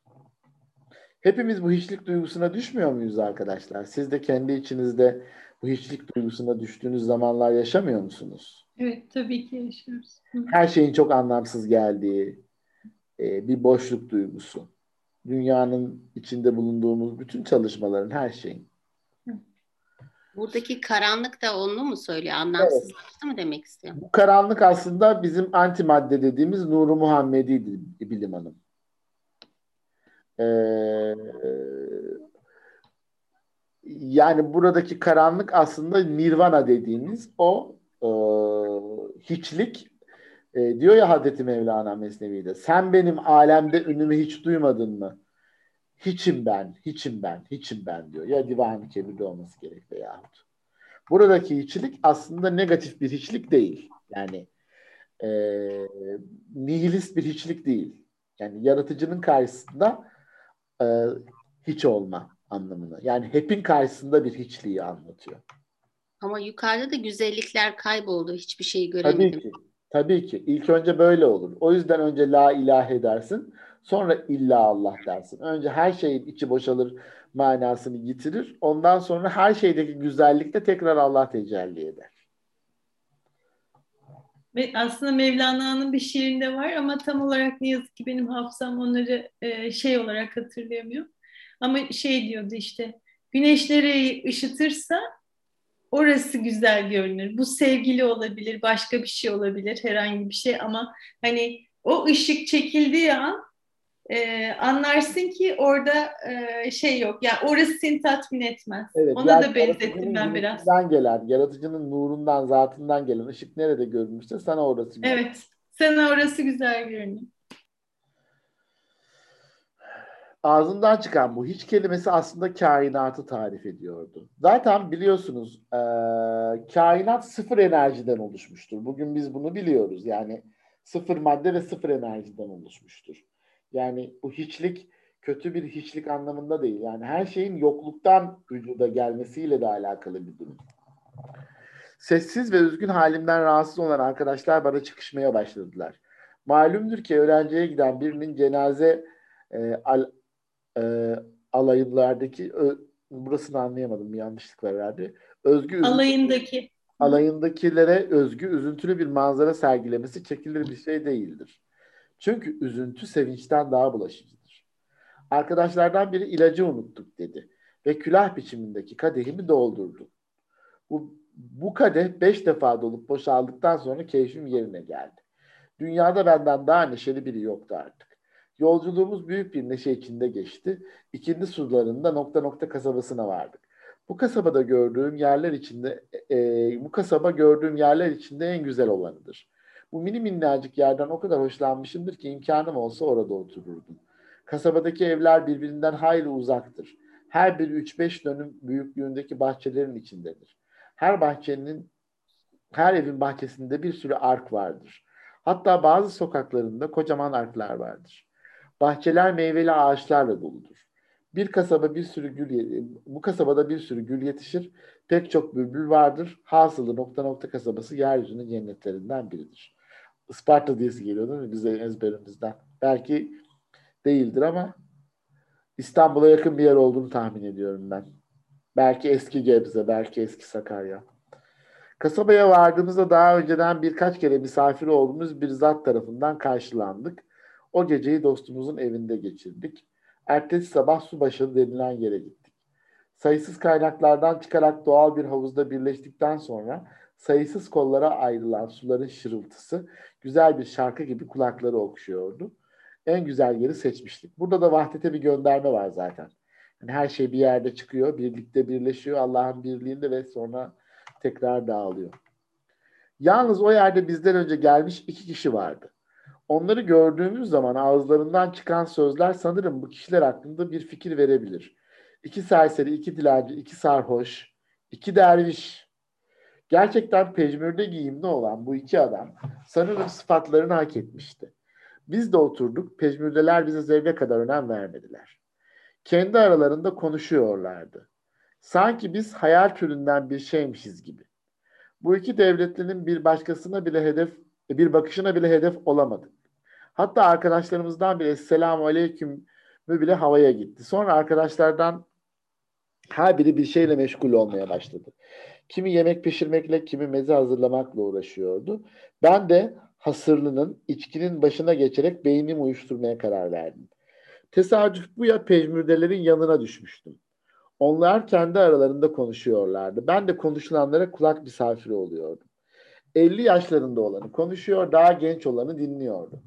Hepimiz bu hiçlik duygusuna düşmüyor muyuz arkadaşlar? Siz de kendi içinizde bu hiçlik duygusuna düştüğünüz zamanlar yaşamıyor musunuz?
Evet, tabii ki yaşıyoruz.
Her şeyin çok anlamsız geldiği e, bir boşluk duygusu. Dünyanın içinde bulunduğumuz bütün çalışmaların, her şeyin.
Buradaki karanlık da onu mu söylüyor? Anlamsızlaştı evet. mı demek istiyor?
Bu karanlık aslında bizim antimadde dediğimiz Nuru Muhammedi'dir bilim hanım. Ee, yani buradaki karanlık aslında nirvana dediğimiz o e, hiçlik e, diyor ya Hazreti Mevlana Mesnevi'de sen benim alemde ünümü hiç duymadın mı? Hiçim ben, hiçim ben, hiçim ben diyor. Ya divan-ı kebirde olması gerek veyahut. Buradaki hiçlik aslında negatif bir hiçlik değil. Yani e, nihilist bir hiçlik değil. Yani yaratıcının karşısında e, hiç olma anlamını. Yani hepin karşısında bir hiçliği anlatıyor.
Ama yukarıda da güzellikler kayboldu. Hiçbir şeyi göremedim.
Tabii ki. Tabii ki. İlk önce böyle olur. O yüzden önce la ilahe dersin. Sonra illa Allah dersin. Önce her şeyin içi boşalır manasını yitirir. Ondan sonra her şeydeki güzellikte tekrar Allah tecelli eder.
Ve aslında Mevlana'nın bir şiirinde var ama tam olarak ne yazık ki benim hafızam onları e, şey olarak hatırlayamıyor. Ama şey diyordu işte güneşleri ışıtırsa orası güzel görünür. Bu sevgili olabilir, başka bir şey olabilir, herhangi bir şey ama hani o ışık çekildiği an e, anlarsın ki orada e, şey yok. Yani orası seni tatmin etmez. Evet, Ona da benzettim ben biraz.
gelen, yaratıcının nurundan, zatından gelen ışık nerede görünmüşse sana orası
güzel. Evet. Sana orası güzel görünüyor.
Ağzından çıkan bu hiç kelimesi aslında kainatı tarif ediyordu. Zaten biliyorsunuz e, kainat sıfır enerjiden oluşmuştur. Bugün biz bunu biliyoruz. Yani sıfır madde ve sıfır enerjiden oluşmuştur. Yani bu hiçlik kötü bir hiçlik anlamında değil. Yani her şeyin yokluktan vücuda gelmesiyle de alakalı bir durum. Sessiz ve üzgün halimden rahatsız olan arkadaşlar bana çıkışmaya başladılar. Malumdur ki öğrenciye giden birinin cenaze e, al, e, alayındaki ö, burasını anlayamadım bir yanlışlık var herhalde. Özgü
alayındaki
alayındakilere özgü üzüntülü bir manzara sergilemesi çekilir bir şey değildir. Çünkü üzüntü sevinçten daha bulaşıcıdır. Arkadaşlardan biri ilacı unuttuk dedi ve külah biçimindeki kadehimi doldurdu. Bu, bu kadeh beş defa dolup boşaldıktan sonra keyfim yerine geldi. Dünyada benden daha neşeli biri yoktu artık. Yolculuğumuz büyük bir neşe içinde geçti. İkindi sularında nokta nokta kasabasına vardık. Bu kasabada gördüğüm yerler içinde, e, bu kasaba gördüğüm yerler içinde en güzel olanıdır. Bu mini minnacık yerden o kadar hoşlanmışımdır ki imkanım olsa orada otururdum. Kasabadaki evler birbirinden hayli uzaktır. Her biri 3-5 dönüm büyüklüğündeki bahçelerin içindedir. Her bahçenin, her evin bahçesinde bir sürü ark vardır. Hatta bazı sokaklarında kocaman arklar vardır. Bahçeler meyveli ağaçlarla doludur. Bir kasaba bir sürü gül bu kasabada bir sürü gül yetişir. Pek çok bülbül vardır. Hasılı nokta nokta kasabası yeryüzünün cennetlerinden biridir. Isparta diyesi geliyor değil mi bize ezberimizden? Belki değildir ama İstanbul'a yakın bir yer olduğunu tahmin ediyorum ben. Belki eski Gebze, belki eski Sakarya. Kasabaya vardığımızda daha önceden birkaç kere misafir olduğumuz bir zat tarafından karşılandık. O geceyi dostumuzun evinde geçirdik. Ertesi sabah Subaşı denilen yere gittik. Sayısız kaynaklardan çıkarak doğal bir havuzda birleştikten sonra sayısız kollara ayrılan suların şırıltısı güzel bir şarkı gibi kulakları okşuyordu. En güzel yeri seçmiştik. Burada da vahdete bir gönderme var zaten. Yani her şey bir yerde çıkıyor, birlikte birleşiyor Allah'ın birliğinde ve sonra tekrar dağılıyor. Yalnız o yerde bizden önce gelmiş iki kişi vardı. Onları gördüğümüz zaman ağızlarından çıkan sözler sanırım bu kişiler hakkında bir fikir verebilir. İki serseri, iki dilenci, iki sarhoş, iki derviş. Gerçekten pejmürde giyimli olan bu iki adam sanırım sıfatlarını hak etmişti. Biz de oturduk, pejmürdeler bize zerre kadar önem vermediler. Kendi aralarında konuşuyorlardı. Sanki biz hayal türünden bir şeymişiz gibi. Bu iki devletlinin bir başkasına bile hedef, bir bakışına bile hedef olamadık. Hatta arkadaşlarımızdan biri Selamun Aleyküm mü bile havaya gitti. Sonra arkadaşlardan her biri bir şeyle meşgul olmaya başladı. Kimi yemek pişirmekle, kimi meze hazırlamakla uğraşıyordu. Ben de hasırlının, içkinin başına geçerek beynimi uyuşturmaya karar verdim. Tesadüf bu ya pejmürdelerin yanına düşmüştüm. Onlar kendi aralarında konuşuyorlardı. Ben de konuşulanlara kulak misafiri oluyordum. 50 yaşlarında olanı konuşuyor, daha genç olanı dinliyordum.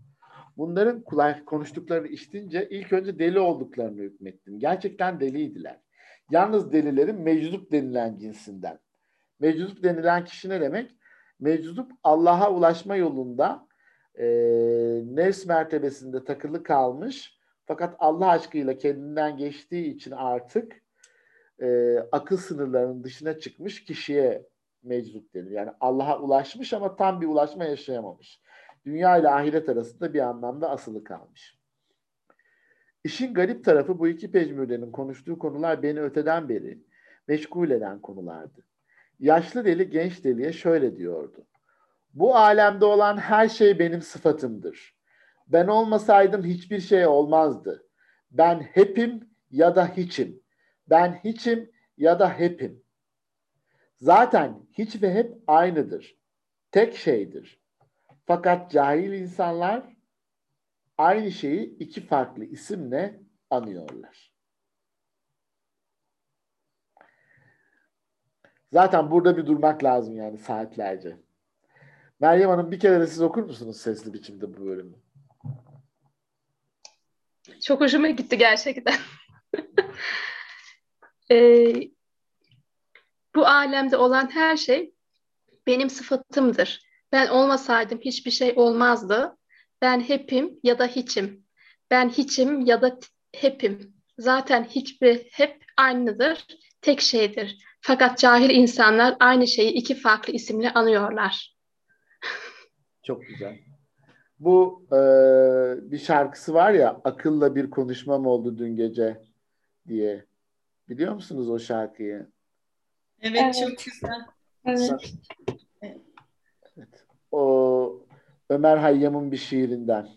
Bunların kulak konuştuklarını işitince ilk önce deli olduklarını hükmettim. Gerçekten deliydiler. Yalnız delilerin meczup denilen cinsinden. Meczup denilen kişi ne demek? Meczup Allah'a ulaşma yolunda e, nefs mertebesinde takılı kalmış fakat Allah aşkıyla kendinden geçtiği için artık e, akıl sınırlarının dışına çıkmış kişiye meczup denir. Yani Allah'a ulaşmış ama tam bir ulaşma yaşayamamış. Dünya ile ahiret arasında bir anlamda asılı kalmış. İşin garip tarafı bu iki pejmürdenin konuştuğu konular beni öteden beri meşgul eden konulardı. Yaşlı deli genç deliye şöyle diyordu. Bu alemde olan her şey benim sıfatımdır. Ben olmasaydım hiçbir şey olmazdı. Ben hepim ya da hiçim. Ben hiçim ya da hepim. Zaten hiç ve hep aynıdır. Tek şeydir. Fakat cahil insanlar aynı şeyi iki farklı isimle anıyorlar. Zaten burada bir durmak lazım yani saatlerce. Meryem Hanım bir kere de siz okur musunuz sesli biçimde bu bölümü?
Çok hoşuma gitti gerçekten. [LAUGHS] ee, bu alemde olan her şey benim sıfatımdır. Ben olmasaydım hiçbir şey olmazdı. Ben hepim ya da hiçim. Ben hiçim ya da hepim. Zaten hiçbir hep aynıdır, tek şeydir. Fakat cahil insanlar aynı şeyi iki farklı isimle anıyorlar.
Çok güzel. Bu e, bir şarkısı var ya akılla bir konuşmam oldu dün gece diye. Biliyor musunuz o şarkıyı?
Evet,
Evet.
çok güzel.
Evet.
Evet. O Ömer Hayyam'ın bir şiirinden.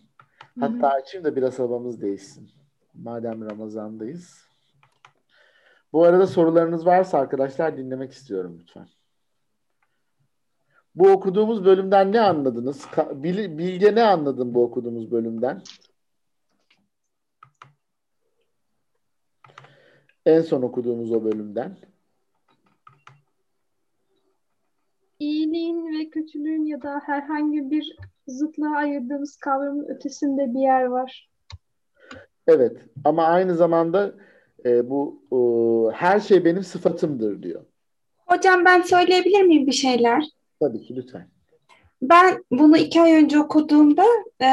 Hatta açayım da biraz havamız değişsin. Madem Ramazan'dayız. Bu arada sorularınız varsa arkadaşlar dinlemek istiyorum lütfen. Bu okuduğumuz bölümden ne anladınız? Bilge ne anladın bu okuduğumuz bölümden? En son okuduğumuz o bölümden.
iyiliğin ve kötülüğün ya da herhangi bir zıtlığa ayırdığımız kavramın ötesinde bir yer var.
Evet ama aynı zamanda e, bu e, her şey benim sıfatımdır diyor.
Hocam ben söyleyebilir miyim bir şeyler?
Tabii ki lütfen.
Ben bunu iki ay önce okuduğumda e,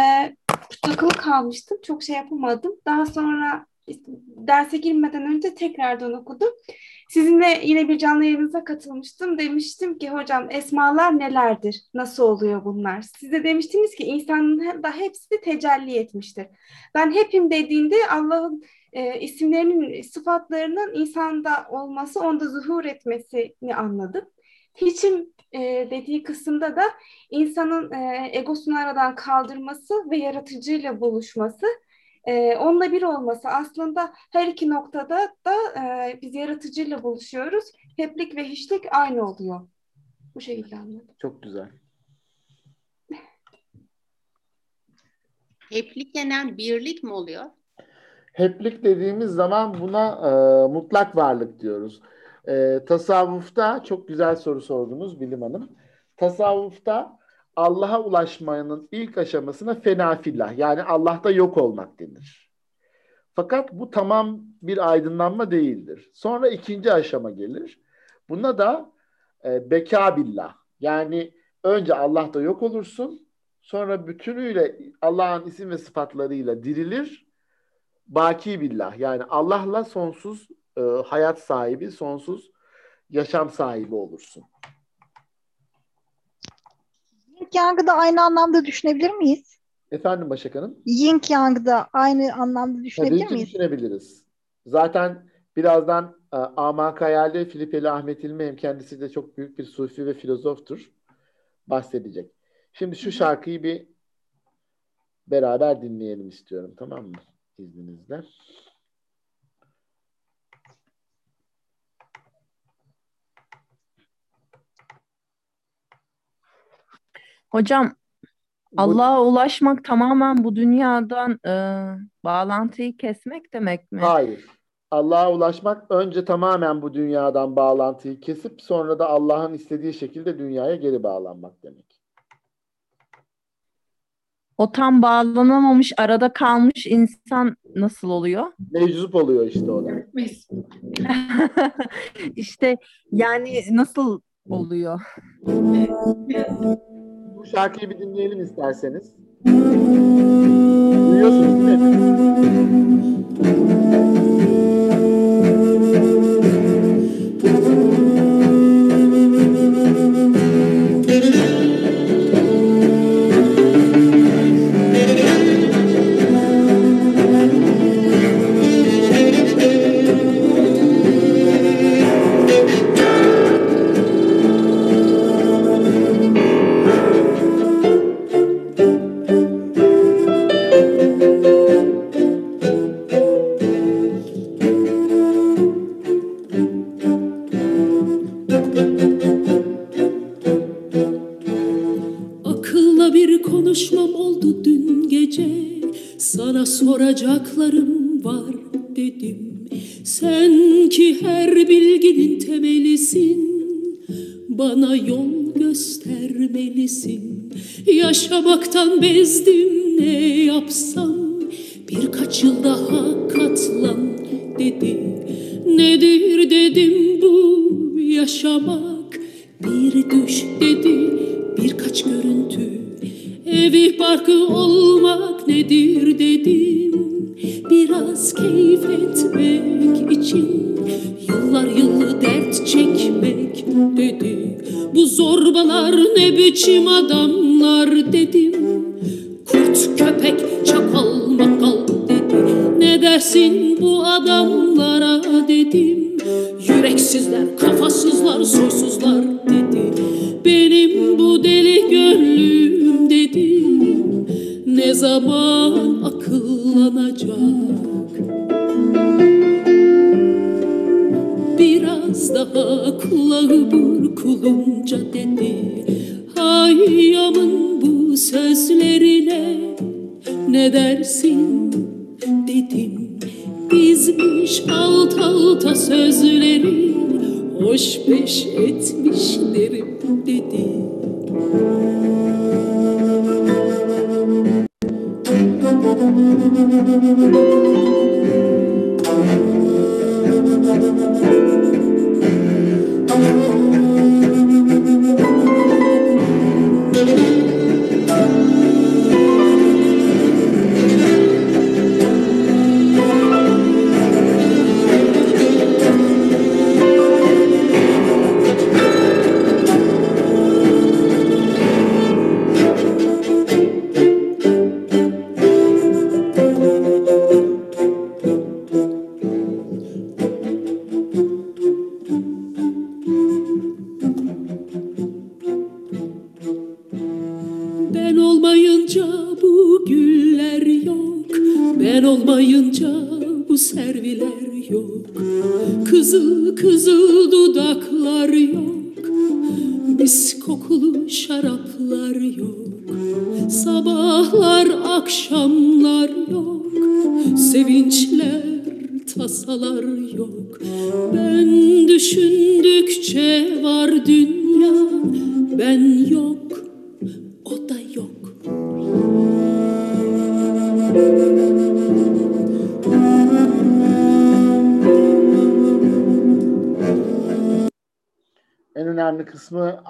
takılı kalmıştım. Çok şey yapamadım. Daha sonra derse girmeden önce tekrardan okudum. Sizinle yine bir canlı yayınıza katılmıştım. Demiştim ki hocam esmalar nelerdir? Nasıl oluyor bunlar? Siz de demiştiniz ki insanın da hepsi tecelli etmiştir. Ben hepim dediğinde Allah'ın e, isimlerinin, sıfatlarının insanda olması, onda zuhur etmesini anladım. Hiçim e, dediği kısımda da insanın e, egosunu aradan kaldırması ve yaratıcıyla buluşması, e, onunla bir olması. Aslında her iki noktada da e, biz yaratıcıyla buluşuyoruz. Heplik ve hiçlik aynı oluyor. Bu şekilde anladım.
Çok güzel.
Heplik denen birlik mi oluyor?
Heplik dediğimiz zaman buna e, mutlak varlık diyoruz. E, tasavvufta çok güzel soru sordunuz Bilim Hanım. Tasavvufta Allah'a ulaşmanın ilk aşamasına fenafillah yani Allah'ta yok olmak denir. Fakat bu tamam bir aydınlanma değildir. Sonra ikinci aşama gelir. Buna da e, bekabillah yani önce Allah'ta yok olursun sonra bütünüyle Allah'ın isim ve sıfatlarıyla dirilir baki billah yani Allah'la sonsuz e, hayat sahibi, sonsuz yaşam sahibi olursun.
Yin Yang'ı da aynı anlamda düşünebilir miyiz?
Efendim Başak Hanım?
Yin Yang'ı da aynı anlamda düşünebilir
Tabii ki
miyiz?
düşünebiliriz. Zaten birazdan e, Amak Hayali Filipeli Ahmet İlmi hem kendisi de çok büyük bir sufi ve filozoftur. Bahsedecek. Şimdi şu şarkıyı bir beraber dinleyelim istiyorum. Tamam mı? İzninizle.
Hocam Allah'a ulaşmak tamamen bu dünyadan e, bağlantıyı kesmek demek mi?
Hayır. Allah'a ulaşmak önce tamamen bu dünyadan bağlantıyı kesip sonra da Allah'ın istediği şekilde dünyaya geri bağlanmak demek.
O tam bağlanamamış, arada kalmış insan nasıl oluyor?
Meczup oluyor işte o da. [LAUGHS]
İşte yani nasıl oluyor?
Bu şarkıyı bir dinleyelim isterseniz. Duyuyorsunuz değil mi?
Yaşamaktan bezdim ne yapsam? Birkaç yıl daha katlan dedi Nedir dedim bu yaşamak? Bir düş dedi birkaç görüntü Evi barkı olmak nedir dedim. Biraz keyif etmek için Yıllar yılı dert çekmek dedi Bu zorbalar ne biçim adamlar dedim. Kurt köpek çakal Ne dersin bu adamlara dedim. Yüreksizler, kafasızlar, soysuzlar dedi. Benim bu deli gönlüm dedi. Ne zaman akıllanacak? Biraz daha kulağı burkulunca dedi. Hayyamın bu sözlerine ne dersin dedim. Dizmiş alt alta sözleri Hoş beş etmiş derim dedi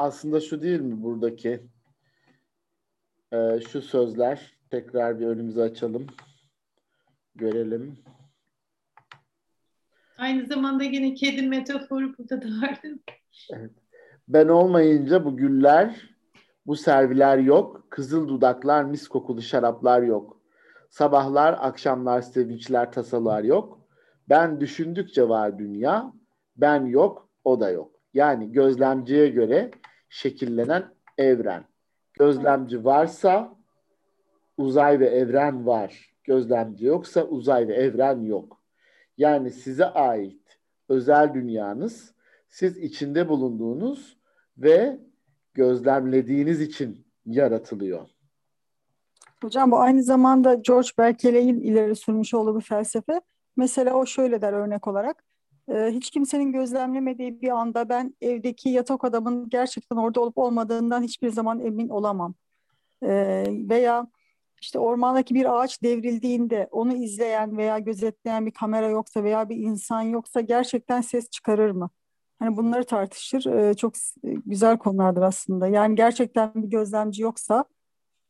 aslında şu değil mi buradaki? Ee, şu sözler. Tekrar bir önümüzü açalım. Görelim.
Aynı zamanda yine kedi metaforu burada da vardı.
Ben olmayınca bu güller, bu serviler yok. Kızıl dudaklar, mis kokulu şaraplar yok. Sabahlar, akşamlar, sevinçler, tasalar yok. Ben düşündükçe var dünya. Ben yok, o da yok. Yani gözlemciye göre şekillenen evren. Gözlemci varsa uzay ve evren var. Gözlemci yoksa uzay ve evren yok. Yani size ait özel dünyanız siz içinde bulunduğunuz ve gözlemlediğiniz için yaratılıyor.
Hocam bu aynı zamanda George Berkeley'in ileri sürmüş olduğu bir felsefe. Mesela o şöyle der örnek olarak. "Ee, hiç kimsenin gözlemlemediği bir anda ben evdeki yatak adamın gerçekten orada olup olmadığından hiçbir zaman emin olamam. Ee, veya işte ormandaki bir ağaç devrildiğinde onu izleyen veya gözetleyen bir kamera yoksa veya bir insan yoksa gerçekten ses çıkarır mı? Hani bunları tartışır. Ee, çok güzel konulardır aslında. Yani gerçekten bir gözlemci yoksa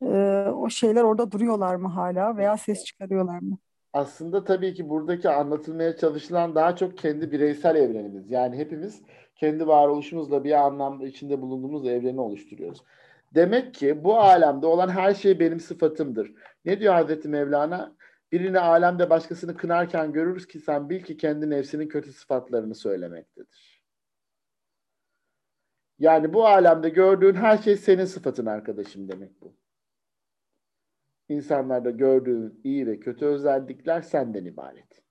e, o şeyler orada duruyorlar mı hala veya ses çıkarıyorlar mı?
Aslında tabii ki buradaki anlatılmaya çalışılan daha çok kendi bireysel evrenimiz. Yani hepimiz kendi varoluşumuzla bir anlamda içinde bulunduğumuz evreni oluşturuyoruz. Demek ki bu alemde olan her şey benim sıfatımdır. Ne diyor Hazreti Mevlana? Birini alemde başkasını kınarken görürüz ki sen bil ki kendi nefsinin kötü sıfatlarını söylemektedir. Yani bu alemde gördüğün her şey senin sıfatın arkadaşım demek bu. İnsanlarda gördüğün iyi ve kötü özellikler senden ibaret.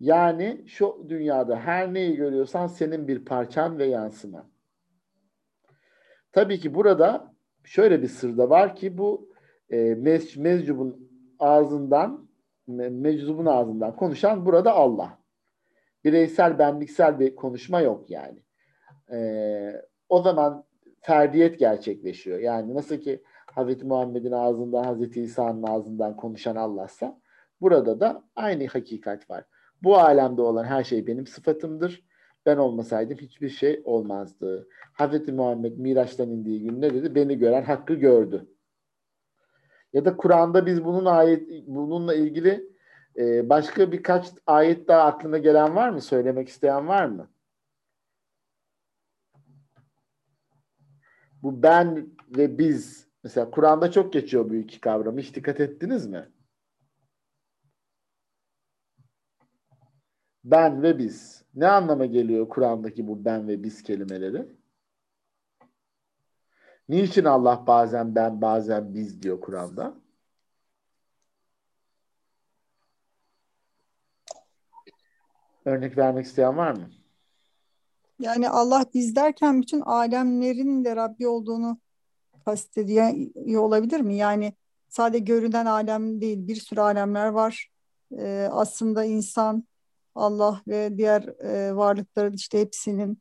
Yani şu dünyada her neyi görüyorsan senin bir parçan ve yansıman. Tabii ki burada şöyle bir sır da var ki bu e, mec- meczubun ağzından me- meczubun ağzından konuşan burada Allah. Bireysel benliksel bir konuşma yok yani. E, o zaman ferdiyet gerçekleşiyor. Yani nasıl ki Hazreti Muhammed'in ağzından, Hazreti İsa'nın ağzından konuşan Allah'sa burada da aynı hakikat var. Bu alemde olan her şey benim sıfatımdır. Ben olmasaydım hiçbir şey olmazdı. Hazreti Muhammed Miraç'tan indiği gün ne dedi? Beni gören hakkı gördü. Ya da Kur'an'da biz bunun ayet bununla ilgili e, başka birkaç ayet daha aklına gelen var mı? Söylemek isteyen var mı? Bu ben ve biz mesela Kur'an'da çok geçiyor bu iki kavram. Hiç dikkat ettiniz mi? Ben ve biz. Ne anlama geliyor Kur'an'daki bu ben ve biz kelimeleri? Niçin Allah bazen ben bazen biz diyor Kur'an'da? Örnek vermek isteyen var mı?
Yani Allah biz derken bütün alemlerin de Rabbi olduğunu kastediyor olabilir mi? Yani sadece görünen alem değil, bir sürü alemler var. Ee, aslında insan, Allah ve diğer e, varlıkların işte hepsinin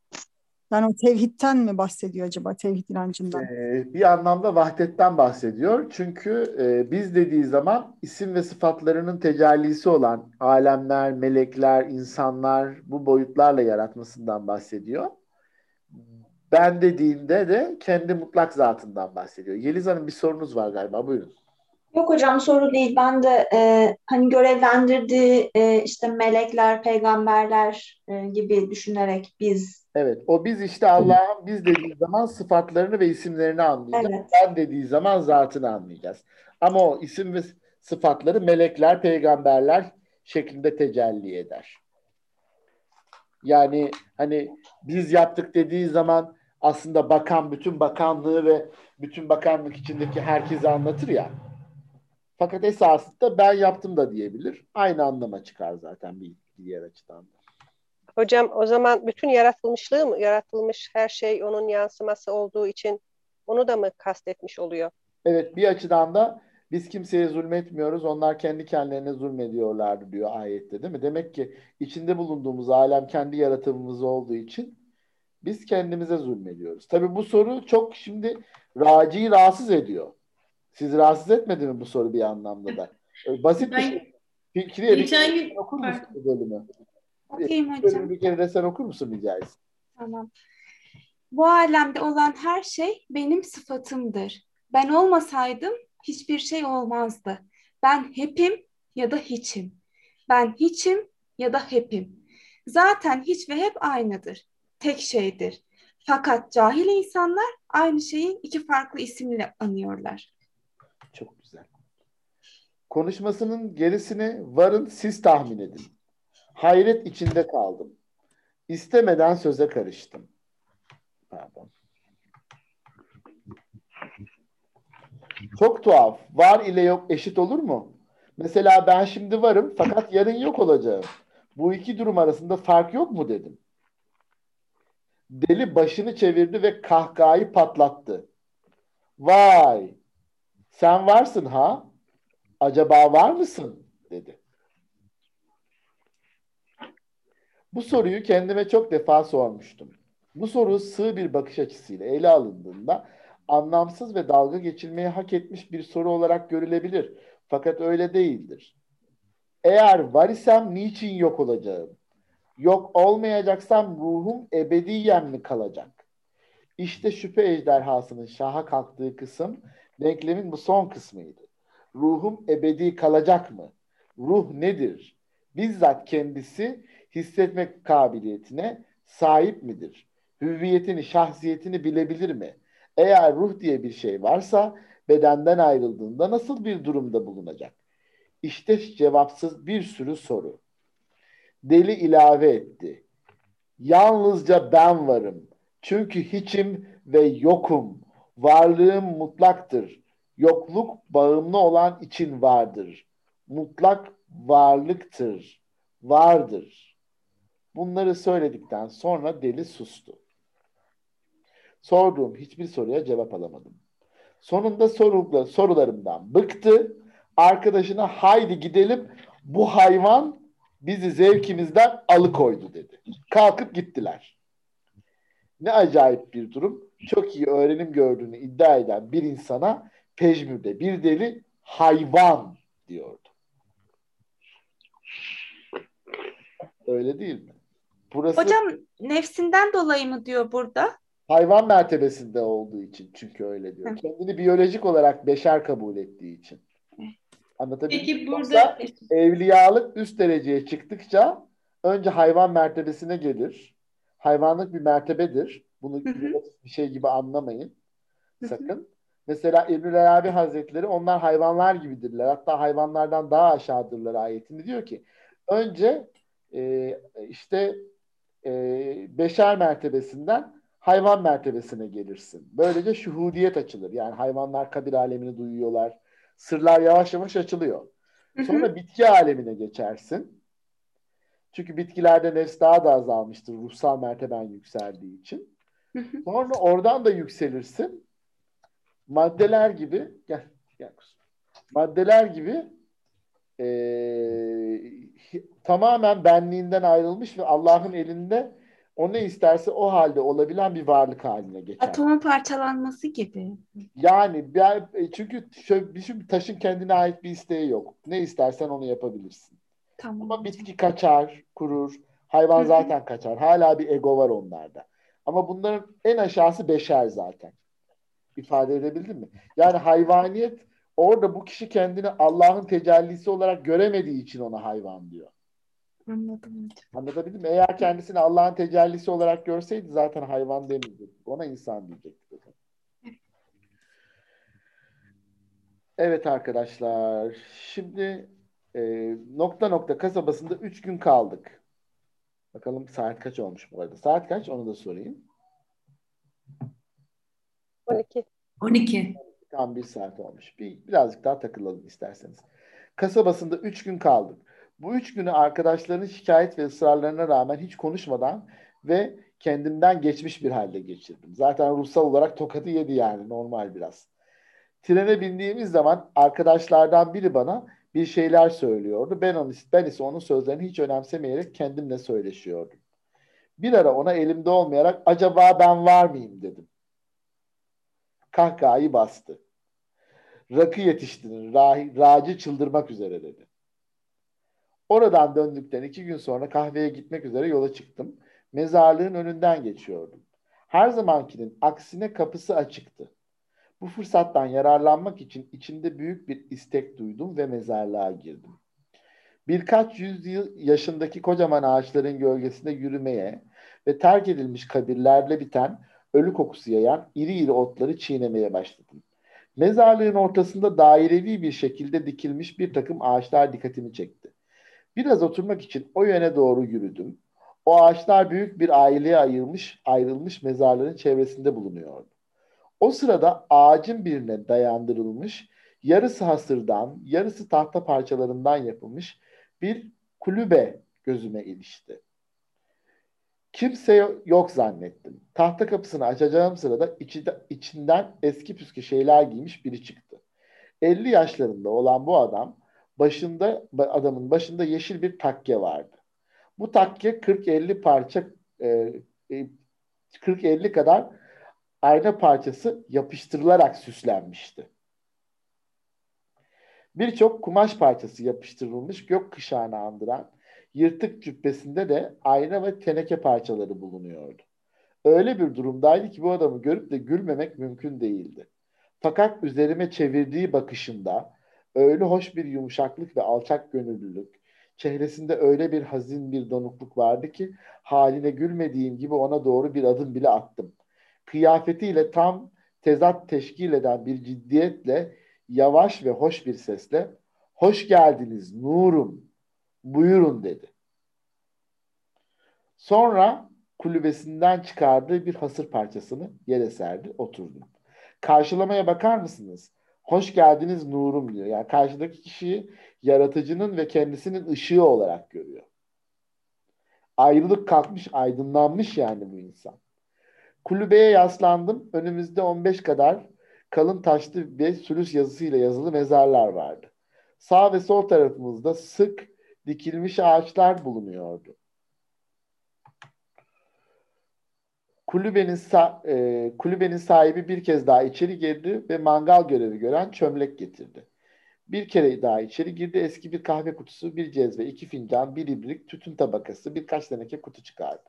Yani o tevhidten mi bahsediyor acaba? Tevhid inancından.
Ee, bir anlamda vahdetten bahsediyor. Çünkü e, biz dediği zaman isim ve sıfatlarının tecellisi olan alemler, melekler, insanlar bu boyutlarla yaratmasından bahsediyor. Ben dediğinde de kendi mutlak zatından bahsediyor. Yeliz Hanım bir sorunuz var galiba. Buyurun.
Yok hocam soru değil. Ben de e, hani görevlendirdiği e, işte melekler, peygamberler e, gibi düşünerek biz
Evet, o biz işte Allah'ın biz dediği zaman sıfatlarını ve isimlerini anlayacağız.
Evet.
Ben dediği zaman zatını anlayacağız. Ama o isim ve sıfatları melekler, peygamberler şeklinde tecelli eder. Yani hani biz yaptık dediği zaman aslında bakan bütün bakanlığı ve bütün bakanlık içindeki herkese anlatır ya. Fakat esasında ben yaptım da diyebilir. Aynı anlama çıkar zaten bir diğer açıdan da.
Hocam o zaman bütün yaratılmışlığı mı, yaratılmış her şey onun yansıması olduğu için onu da mı kastetmiş oluyor?
Evet bir açıdan da biz kimseye zulmetmiyoruz. Onlar kendi kendilerine zulmediyorlardı diyor ayette değil mi? Demek ki içinde bulunduğumuz alem kendi yaratımımız olduğu için biz kendimize zulmediyoruz. Tabii bu soru çok şimdi raciyi rahatsız ediyor. Sizi rahatsız etmedi mi bu soru bir anlamda da? Ee, Basit bir
Ben
şey. Fikriye bir
geçen gün
okur musun bu bölümü?
Okuyayım
Bölümü
hocam.
bir kere de sen okur musun rica etsin?
Tamam. Bu alemde olan her şey benim sıfatımdır. Ben olmasaydım hiçbir şey olmazdı. Ben hepim ya da hiçim. Ben hiçim ya da hepim. Zaten hiç ve hep aynıdır. Tek şeydir. Fakat cahil insanlar aynı şeyi iki farklı isimle anıyorlar.
Çok güzel. Konuşmasının gerisini varın siz tahmin edin. Hayret içinde kaldım. İstemeden söze karıştım. Pardon. Çok tuhaf. Var ile yok eşit olur mu? Mesela ben şimdi varım fakat yarın yok olacağım. Bu iki durum arasında fark yok mu dedim. Deli başını çevirdi ve kahkahayı patlattı. Vay! Sen varsın ha? Acaba var mısın? dedi. Bu soruyu kendime çok defa sormuştum. Bu soru sığ bir bakış açısıyla ele alındığında anlamsız ve dalga geçilmeyi hak etmiş bir soru olarak görülebilir. Fakat öyle değildir. Eğer var isem niçin yok olacağım? Yok olmayacaksam ruhum ebediyen mi kalacak? İşte şüphe ejderhasının şaha kalktığı kısım denklemin bu son kısmıydı. Ruhum ebedi kalacak mı? Ruh nedir? Bizzat kendisi hissetmek kabiliyetine sahip midir? Hüviyetini, şahsiyetini bilebilir mi? Eğer ruh diye bir şey varsa bedenden ayrıldığında nasıl bir durumda bulunacak? İşte cevapsız bir sürü soru. Deli ilave etti. Yalnızca ben varım. Çünkü hiçim ve yokum. Varlığım mutlaktır. Yokluk bağımlı olan için vardır. Mutlak varlıktır. Vardır. Bunları söyledikten sonra deli sustu. Sorduğum hiçbir soruya cevap alamadım. Sonunda sorukla, sorularımdan bıktı. Arkadaşına haydi gidelim bu hayvan bizi zevkimizden alıkoydu dedi. Kalkıp gittiler. Ne acayip bir durum. Çok iyi öğrenim gördüğünü iddia eden bir insana pejmürde bir deli hayvan diyordu. Öyle değil mi? Burası
Hocam nefsinden dolayı mı diyor burada?
hayvan mertebesinde olduğu için çünkü öyle diyor. Kendini biyolojik olarak beşer kabul ettiği için. Anlatabildim
Peki burada
Yoksa evliyalık üst dereceye çıktıkça önce hayvan mertebesine gelir. Hayvanlık bir mertebedir. Bunu bir şey gibi anlamayın. Sakın. Mesela İbnül Arabi Hazretleri onlar hayvanlar gibidirler. Hatta hayvanlardan daha aşağıdırlar ayetini diyor ki önce e, işte e, beşer mertebesinden hayvan mertebesine gelirsin. Böylece şuhudiyet açılır. Yani hayvanlar kabir alemini duyuyorlar. Sırlar yavaş yavaş açılıyor. Sonra bitki alemine geçersin. Çünkü bitkilerde nefs daha da azalmıştır. Ruhsal merteben yükseldiği için. Sonra oradan da yükselirsin. Maddeler gibi gel gel kuzum. Maddeler gibi eee, tamamen benliğinden ayrılmış ve Allah'ın elinde O ne isterse o halde olabilen bir varlık haline geçer.
Atomun parçalanması gibi.
Yani ben, e, çünkü şöyle, bir şu taşın kendine ait bir isteği yok. Ne istersen onu yapabilirsin.
Tamam.
Ama bitki kaçar, kurur. Hayvan zaten kaçar. Hala bir ego var onlarda. Ama bunların en aşağısı beşer zaten. İfade edebildim mi? Yani hayvaniyet orada bu kişi kendini Allah'ın tecellisi olarak göremediği için ona hayvan diyor.
Anladım.
Anlatabildim mi? Eğer kendisini Allah'ın tecellisi olarak görseydi zaten hayvan demeyecekti. Ona insan diyecekti. Evet arkadaşlar. Şimdi e, nokta nokta kasabasında 3 gün kaldık. Bakalım saat kaç olmuş bu arada. Saat kaç onu da sorayım.
12.
12.
Tam bir saat olmuş. Bir, birazcık daha takılalım isterseniz. Kasabasında 3 gün kaldık. Bu üç günü arkadaşlarının şikayet ve ısrarlarına rağmen hiç konuşmadan ve kendimden geçmiş bir halde geçirdim. Zaten ruhsal olarak tokadı yedi yani normal biraz. Trene bindiğimiz zaman arkadaşlardan biri bana bir şeyler söylüyordu. Ben, onu, ben ise onun sözlerini hiç önemsemeyerek kendimle söyleşiyordum. Bir ara ona elimde olmayarak acaba ben var mıyım dedim. Kahkahayı bastı. Rakı yetiştirin, rahi, racı çıldırmak üzere dedi. Oradan döndükten iki gün sonra kahveye gitmek üzere yola çıktım. Mezarlığın önünden geçiyordum. Her zamankinin aksine kapısı açıktı. Bu fırsattan yararlanmak için içimde büyük bir istek duydum ve mezarlığa girdim. Birkaç yüzyıl yaşındaki kocaman ağaçların gölgesinde yürümeye ve terk edilmiş kabirlerle biten ölü kokusu yayan iri iri otları çiğnemeye başladım. Mezarlığın ortasında dairevi bir şekilde dikilmiş bir takım ağaçlar dikkatimi çekti. Biraz oturmak için o yöne doğru yürüdüm. O ağaçlar büyük bir aileye ayırmış, ayrılmış mezarların çevresinde bulunuyordu. O sırada ağacın birine dayandırılmış, yarısı hasırdan, yarısı tahta parçalarından yapılmış bir kulübe gözüme ilişti. Kimse yok zannettim. Tahta kapısını açacağım sırada içinde, içinden eski püskü şeyler giymiş biri çıktı. 50 yaşlarında olan bu adam başında adamın başında yeşil bir takke vardı. Bu takke 40-50 parça e, 40-50 kadar ayna parçası yapıştırılarak süslenmişti. Birçok kumaş parçası yapıştırılmış gök kışağını andıran yırtık cübbesinde de ayna ve teneke parçaları bulunuyordu. Öyle bir durumdaydı ki bu adamı görüp de gülmemek mümkün değildi. Fakat üzerime çevirdiği bakışında öyle hoş bir yumuşaklık ve alçak gönüllülük, çehresinde öyle bir hazin bir donukluk vardı ki haline gülmediğim gibi ona doğru bir adım bile attım. Kıyafetiyle tam tezat teşkil eden bir ciddiyetle yavaş ve hoş bir sesle hoş geldiniz nurum buyurun dedi. Sonra kulübesinden çıkardığı bir hasır parçasını yere serdi oturdum. Karşılamaya bakar mısınız? Hoş geldiniz nurum diyor. Yani karşıdaki kişiyi yaratıcının ve kendisinin ışığı olarak görüyor. Ayrılık kalkmış, aydınlanmış yani bu insan. Kulübeye yaslandım. Önümüzde 15 kadar kalın taşlı ve sülüs yazısıyla yazılı mezarlar vardı. Sağ ve sol tarafımızda sık dikilmiş ağaçlar bulunuyordu. Kulübenin, e, kulübenin sahibi bir kez daha içeri girdi ve mangal görevi gören çömlek getirdi. Bir kere daha içeri girdi. Eski bir kahve kutusu, bir cezve, iki fincan, bir ibrik, tütün tabakası, birkaç teneke kutu çıkardı.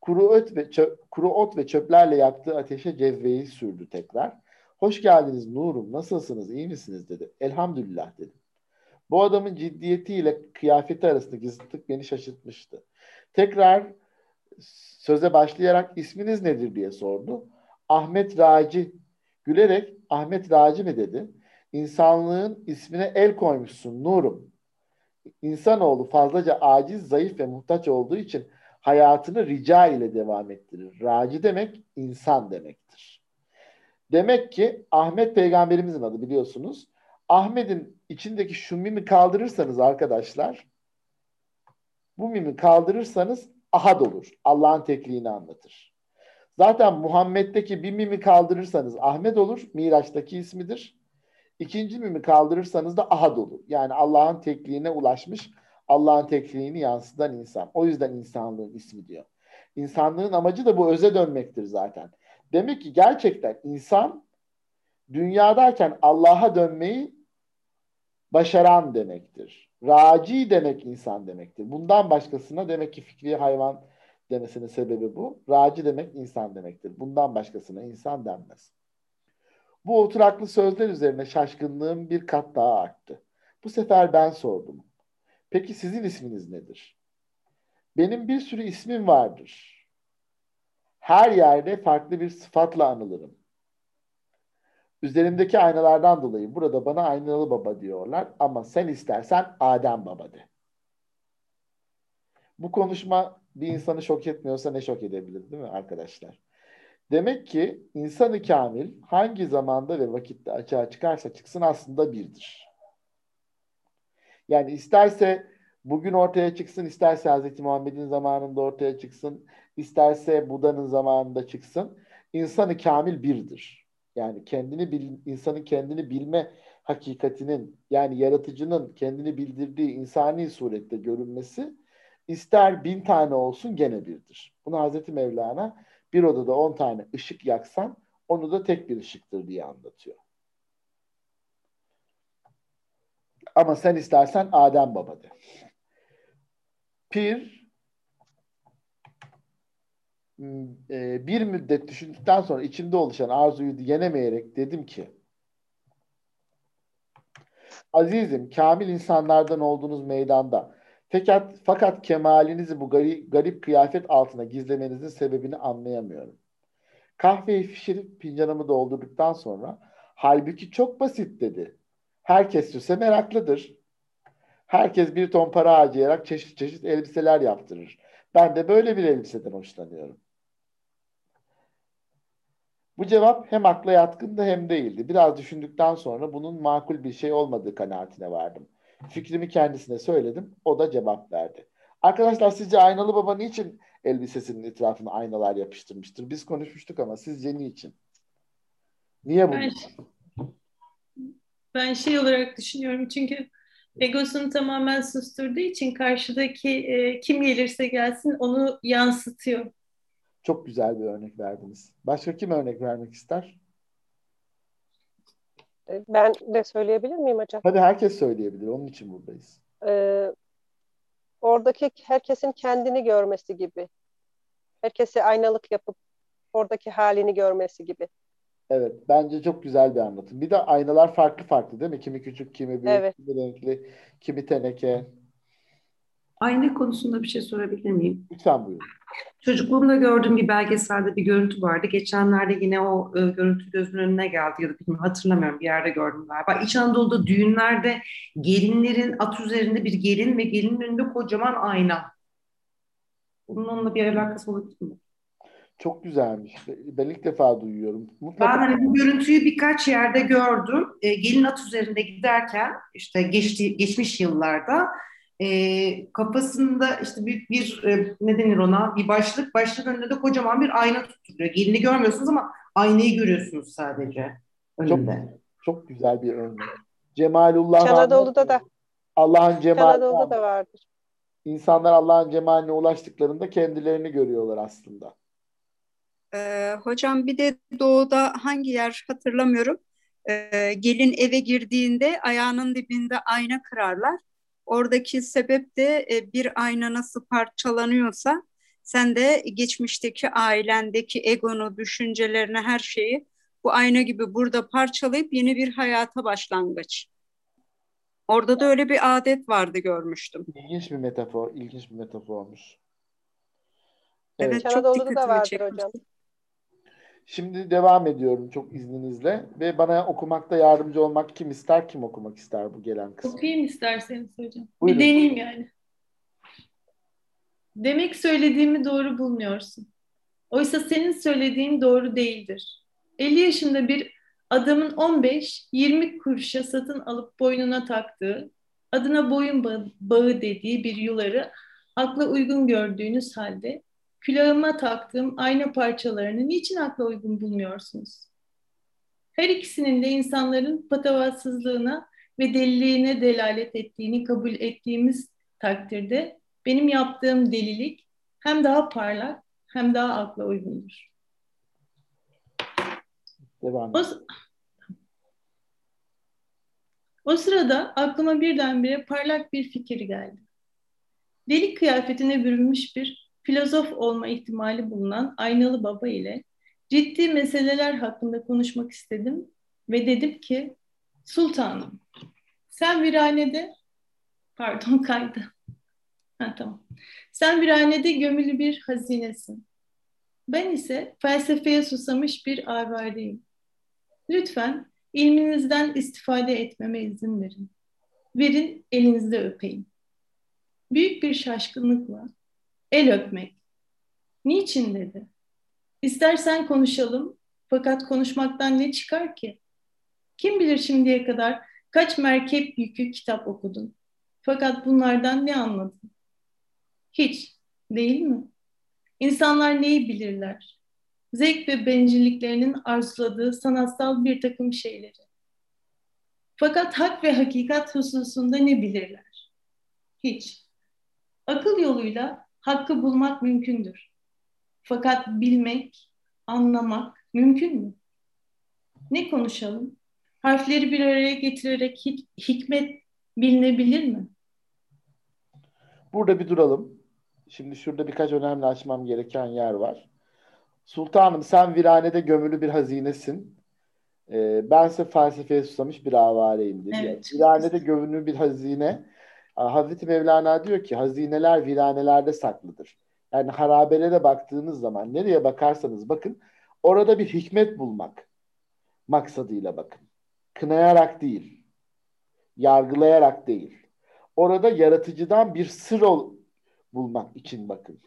Kuru ot ve çöp, kuru ot ve çöplerle yaktığı ateşe cezveyi sürdü tekrar. Hoş geldiniz Nurum, nasılsınız, iyi misiniz dedi. Elhamdülillah dedim. Bu adamın ciddiyetiyle kıyafeti arasındaki zıtlık beni şaşırtmıştı. Tekrar söze başlayarak isminiz nedir diye sordu. Ahmet Raci gülerek Ahmet Raci mi dedi. İnsanlığın ismine el koymuşsun Nurum. İnsanoğlu fazlaca aciz, zayıf ve muhtaç olduğu için hayatını rica ile devam ettirir. Raci demek insan demektir. Demek ki Ahmet peygamberimizin adı biliyorsunuz. Ahmet'in içindeki şu mimi kaldırırsanız arkadaşlar bu mimi kaldırırsanız ahad olur. Allah'ın tekliğini anlatır. Zaten Muhammed'deki bir mimi kaldırırsanız Ahmet olur. Miraç'taki ismidir. İkinci mimi kaldırırsanız da ahad olur. Yani Allah'ın tekliğine ulaşmış, Allah'ın tekliğini yansıtan insan. O yüzden insanlığın ismi diyor. İnsanlığın amacı da bu öze dönmektir zaten. Demek ki gerçekten insan dünyadayken Allah'a dönmeyi başaran demektir. Raci demek insan demektir. Bundan başkasına demek ki fikri hayvan demesinin sebebi bu. Raci demek insan demektir. Bundan başkasına insan denmez. Bu oturaklı sözler üzerine şaşkınlığım bir kat daha arttı. Bu sefer ben sordum. Peki sizin isminiz nedir? Benim bir sürü ismim vardır. Her yerde farklı bir sıfatla anılırım. Üzerimdeki aynalardan dolayı burada bana aynalı baba diyorlar ama sen istersen Adem baba de. Bu konuşma bir insanı şok etmiyorsa ne şok edebilir değil mi arkadaşlar? Demek ki insanı kamil hangi zamanda ve vakitte açığa çıkarsa çıksın aslında birdir. Yani isterse bugün ortaya çıksın, isterse Hz. Muhammed'in zamanında ortaya çıksın, isterse Buda'nın zamanında çıksın, insanı kamil birdir. Yani kendini bil, insanın kendini bilme hakikatinin yani yaratıcının kendini bildirdiği insani surette görünmesi ister bin tane olsun gene birdir. Bunu Hazreti Mevlana bir odada on tane ışık yaksan onu da tek bir ışıktır diye anlatıyor. Ama sen istersen Adem Baba de. Pir e, bir müddet düşündükten sonra içimde oluşan arzuyu yenemeyerek dedim ki Azizim, kamil insanlardan olduğunuz meydanda fakat, fakat kemalinizi bu garip, garip kıyafet altına gizlemenizin sebebini anlayamıyorum. Kahveyi pişirip fincanımı doldurduktan sonra halbuki çok basit dedi. Herkes süse meraklıdır. Herkes bir ton para harcayarak çeşit çeşit elbiseler yaptırır. Ben de böyle bir elbiseden hoşlanıyorum. Bu cevap hem akla yatkındı hem değildi. Biraz düşündükten sonra bunun makul bir şey olmadığı kanaatine vardım. Fikrimi kendisine söyledim. O da cevap verdi. Arkadaşlar sizce Aynalı Baba niçin elbisesinin etrafına aynalar yapıştırmıştır? Biz konuşmuştuk ama sizce niçin? Niye bunu?
Ben, ben şey olarak düşünüyorum çünkü egosunu tamamen susturduğu için karşıdaki e, kim gelirse gelsin onu yansıtıyor.
Çok güzel bir örnek verdiniz. Başka kim örnek vermek ister?
Ben de söyleyebilir miyim hocam?
Tabii herkes söyleyebilir. Onun için buradayız.
Ee, oradaki herkesin kendini görmesi gibi. Herkese aynalık yapıp oradaki halini görmesi gibi.
Evet. Bence çok güzel bir anlatım. Bir de aynalar farklı farklı değil mi? Kimi küçük, kimi büyük,
Evet.
kimi renkli, kimi teneke.
Ayna konusunda bir şey sorabilir miyim?
Lütfen buyurun.
Çocukluğumda gördüğüm bir belgeselde bir görüntü vardı. Geçenlerde yine o e, görüntü gözümün önüne geldi ya da bilmiyorum hatırlamıyorum bir yerde gördüm galiba. İç Anadolu'da düğünlerde gelinlerin at üzerinde bir gelin ve gelinin önünde kocaman ayna. Bunun onunla bir alakası olabilir mi?
Çok güzelmiş. Ben ilk defa duyuyorum.
Ben
Mutlaka
hani bu görüntüyü birkaç yerde gördüm. E, gelin at üzerinde giderken işte geçti, geçmiş yıllarda e, kafasında işte büyük bir e, ne denir ona bir başlık başlık önünde de kocaman bir ayna tutuluyor. Gelini görmüyorsunuz ama aynayı görüyorsunuz sadece önünde.
çok güzel bir örnek. Cemalullah
Anadolu'da da
Allah'ın
Anadolu'da da vardır.
İnsanlar Allah'ın cemaline ulaştıklarında kendilerini görüyorlar aslında.
Ee, hocam bir de doğuda hangi yer hatırlamıyorum. Ee, gelin eve girdiğinde ayağının dibinde ayna kırarlar. Oradaki sebep de e, bir ayna nasıl parçalanıyorsa sen de geçmişteki ailendeki egonu, düşüncelerini, her şeyi bu ayna gibi burada parçalayıp yeni bir hayata başlangıç. Orada da öyle bir adet vardı görmüştüm.
İlginç bir metafor, ilginç bir metaformuş.
Evet,
Evet.
çok
Anadolu'da da vardır
çekmişti.
hocam.
Şimdi devam ediyorum çok izninizle ve bana okumakta yardımcı olmak kim ister, kim okumak ister bu gelen kısım.
Okuyayım isterseniz hocam.
Buyurun.
Bir deneyeyim yani. Demek söylediğimi doğru bulmuyorsun. Oysa senin söylediğin doğru değildir. 50 yaşında bir adamın 15-20 kuruşa satın alıp boynuna taktığı, adına boyun ba- bağı dediği bir yuları akla uygun gördüğünüz halde külahıma taktığım ayna parçalarını niçin akla uygun bulmuyorsunuz? Her ikisinin de insanların patavatsızlığına ve deliliğine delalet ettiğini kabul ettiğimiz takdirde benim yaptığım delilik hem daha parlak hem daha akla uygundur.
Devam
O, o sırada aklıma birdenbire parlak bir fikir geldi. Delik kıyafetine bürünmüş bir filozof olma ihtimali bulunan aynalı baba ile ciddi meseleler hakkında konuşmak istedim ve dedim ki sultanım sen viranede [LAUGHS] pardon kaydı. [LAUGHS] Ha, tamam. Sen viranede gömülü bir hazinesin. Ben ise felsefeye susamış bir avareyim. Lütfen ilminizden istifade etmeme izin verin. Verin elinizde öpeyim. Büyük bir şaşkınlıkla el öpmek. Niçin dedi. İstersen konuşalım fakat konuşmaktan ne çıkar ki? Kim bilir şimdiye kadar kaç merkep yükü kitap okudun. Fakat bunlardan ne anladın? Hiç, değil mi? İnsanlar neyi bilirler? Zevk ve bencilliklerinin arzuladığı sanatsal bir takım şeyleri. Fakat hak ve hakikat hususunda ne bilirler? Hiç. Akıl yoluyla hakkı bulmak mümkündür. Fakat bilmek, anlamak mümkün mü? Ne konuşalım? Harfleri bir araya getirerek hik- hikmet bilinebilir mi?
Burada bir duralım. Şimdi şurada birkaç önemli açmam gereken yer var. Sultanım sen viranede gömülü bir hazinesin. Ee, bense felsefeye susamış bir avareyim dedi.
Evet.
Viranede gömülü bir hazine. Hazreti Mevlana diyor ki hazineler viranelerde saklıdır. Yani harabelere baktığınız zaman nereye bakarsanız bakın orada bir hikmet bulmak maksadıyla bakın. Kınayarak değil, yargılayarak değil. Orada yaratıcıdan bir sır ol, bulmak için bakın.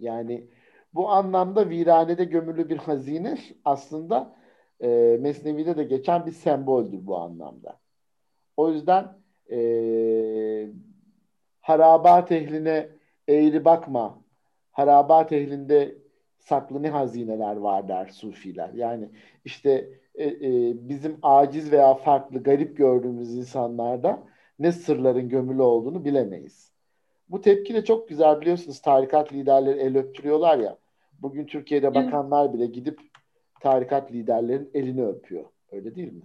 Yani bu anlamda viranede gömülü bir hazine aslında e, Mesnevi'de de geçen bir semboldür bu anlamda. O yüzden e, harabat ehline eğri bakma. Harabat ehlinde saklı ne hazineler var der sufiler. Yani işte e, e, bizim aciz veya farklı, garip gördüğümüz insanlarda ne sırların gömülü olduğunu bilemeyiz. Bu tepki de çok güzel biliyorsunuz tarikat liderleri el öptürüyorlar ya. Bugün Türkiye'de bakanlar bile gidip tarikat liderlerin elini öpüyor. Öyle değil mi?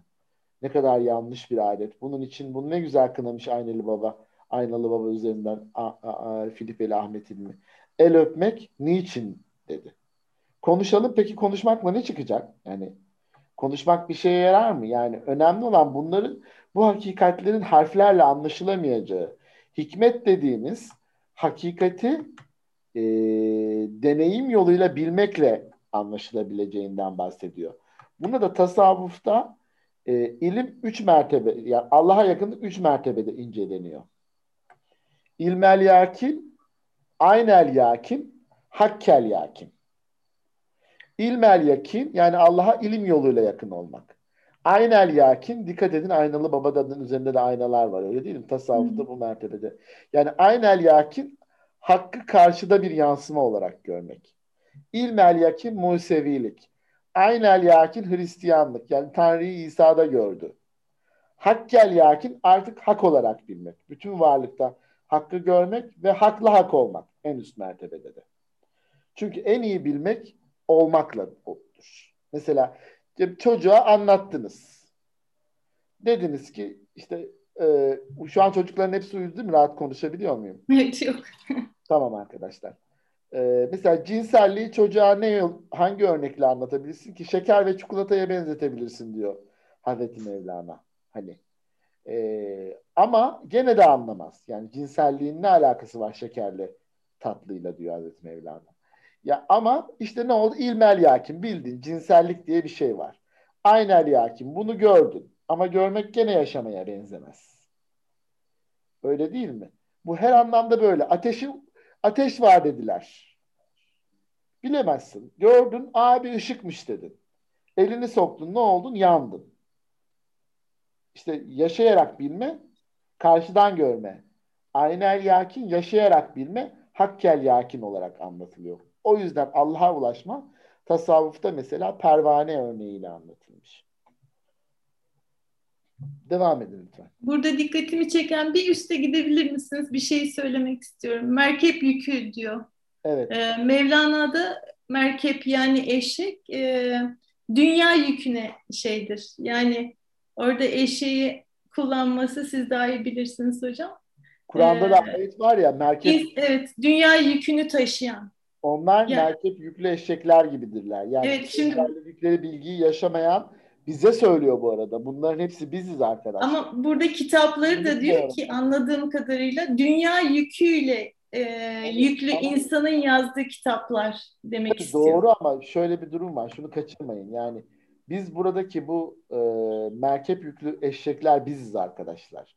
Ne kadar yanlış bir adet. Bunun için bunu ne güzel kınamış Aynalı Baba. Aynalı Baba üzerinden A- A- A- Filipeli Ahmet İlmi. El öpmek niçin dedi. Konuşalım peki konuşmakla ne çıkacak? Yani konuşmak bir şeye yarar mı? Yani önemli olan bunların bu hakikatlerin harflerle anlaşılamayacağı. Hikmet dediğimiz hakikati e, deneyim yoluyla bilmekle anlaşılabileceğinden bahsediyor. Buna da tasavvufta e, ilim üç mertebe, yani Allah'a yakınlık üç mertebede inceleniyor. İlmel yakin, aynel yakin, hakkel yakin. İlmel yakin yani Allah'a ilim yoluyla yakın olmak. Aynel yakin dikkat edin aynalı babadanın üzerinde de aynalar var öyle değil mi? Tasavvufta bu mertebede. Yani aynel yakin hakkı karşıda bir yansıma olarak görmek. İlmel yakin Musevilik. Aynel yakin Hristiyanlık. Yani Tanrı'yı İsa'da gördü. Hakkel yakin artık hak olarak bilmek. Bütün varlıkta hakkı görmek ve haklı hak olmak en üst mertebede de. Çünkü en iyi bilmek olmakla olur. Mesela çocuğa anlattınız. Dediniz ki işte e, şu an çocukların hepsi uyudu değil mi? Rahat konuşabiliyor muyum?
Evet yok.
Tamam arkadaşlar. Ee, mesela cinselliği çocuğa ne hangi örnekle anlatabilirsin ki? Şeker ve çikolataya benzetebilirsin diyor Hazreti Mevlana. Hani ee, ama gene de anlamaz. Yani cinselliğin ne alakası var şekerle tatlıyla diyor Hazreti Mevlana. Ya ama işte ne oldu? İlmel yakin bildin. Cinsellik diye bir şey var. Aynel yakin bunu gördün. Ama görmek gene yaşamaya benzemez. Öyle değil mi? Bu her anlamda böyle. Ateşi ateş var dediler. Bilemezsin. Gördün abi ışıkmış dedin. Elini soktun ne oldun? Yandın. İşte yaşayarak bilme, karşıdan görme. Aynel yakin yaşayarak bilme, hakkel yakin olarak anlatılıyor. O yüzden Allah'a ulaşma tasavvufta mesela pervane örneğiyle anlatılmış. Devam edin lütfen.
Burada dikkatimi çeken bir üste gidebilir misiniz? Bir şey söylemek istiyorum. Merkep yükü diyor.
Evet.
Ee, Mevlana'da merkep yani eşek e, dünya yüküne şeydir. Yani orada eşeği kullanması siz daha iyi bilirsiniz hocam.
Kur'an'da
Ee,
da ayet var ya merkep
İns- Evet, dünya yükünü taşıyan.
onlar
Ya-
merkep yüklü eşekler gibidirler. Yani
Evet, şimdi-
ezberledikleri bilgiyi yaşamayan bize söylüyor bu arada. Bunların hepsi biziz arkadaşlar.
Ama burada kitapları da diyor ki anladığım kadarıyla dünya yüküyle e, yüklü insanın yazdığı kitaplar demek istiyor.
doğru ama şöyle bir durum var. Şunu kaçırmayın. Yani biz buradaki bu e, merkep yüklü eşekler biziz arkadaşlar.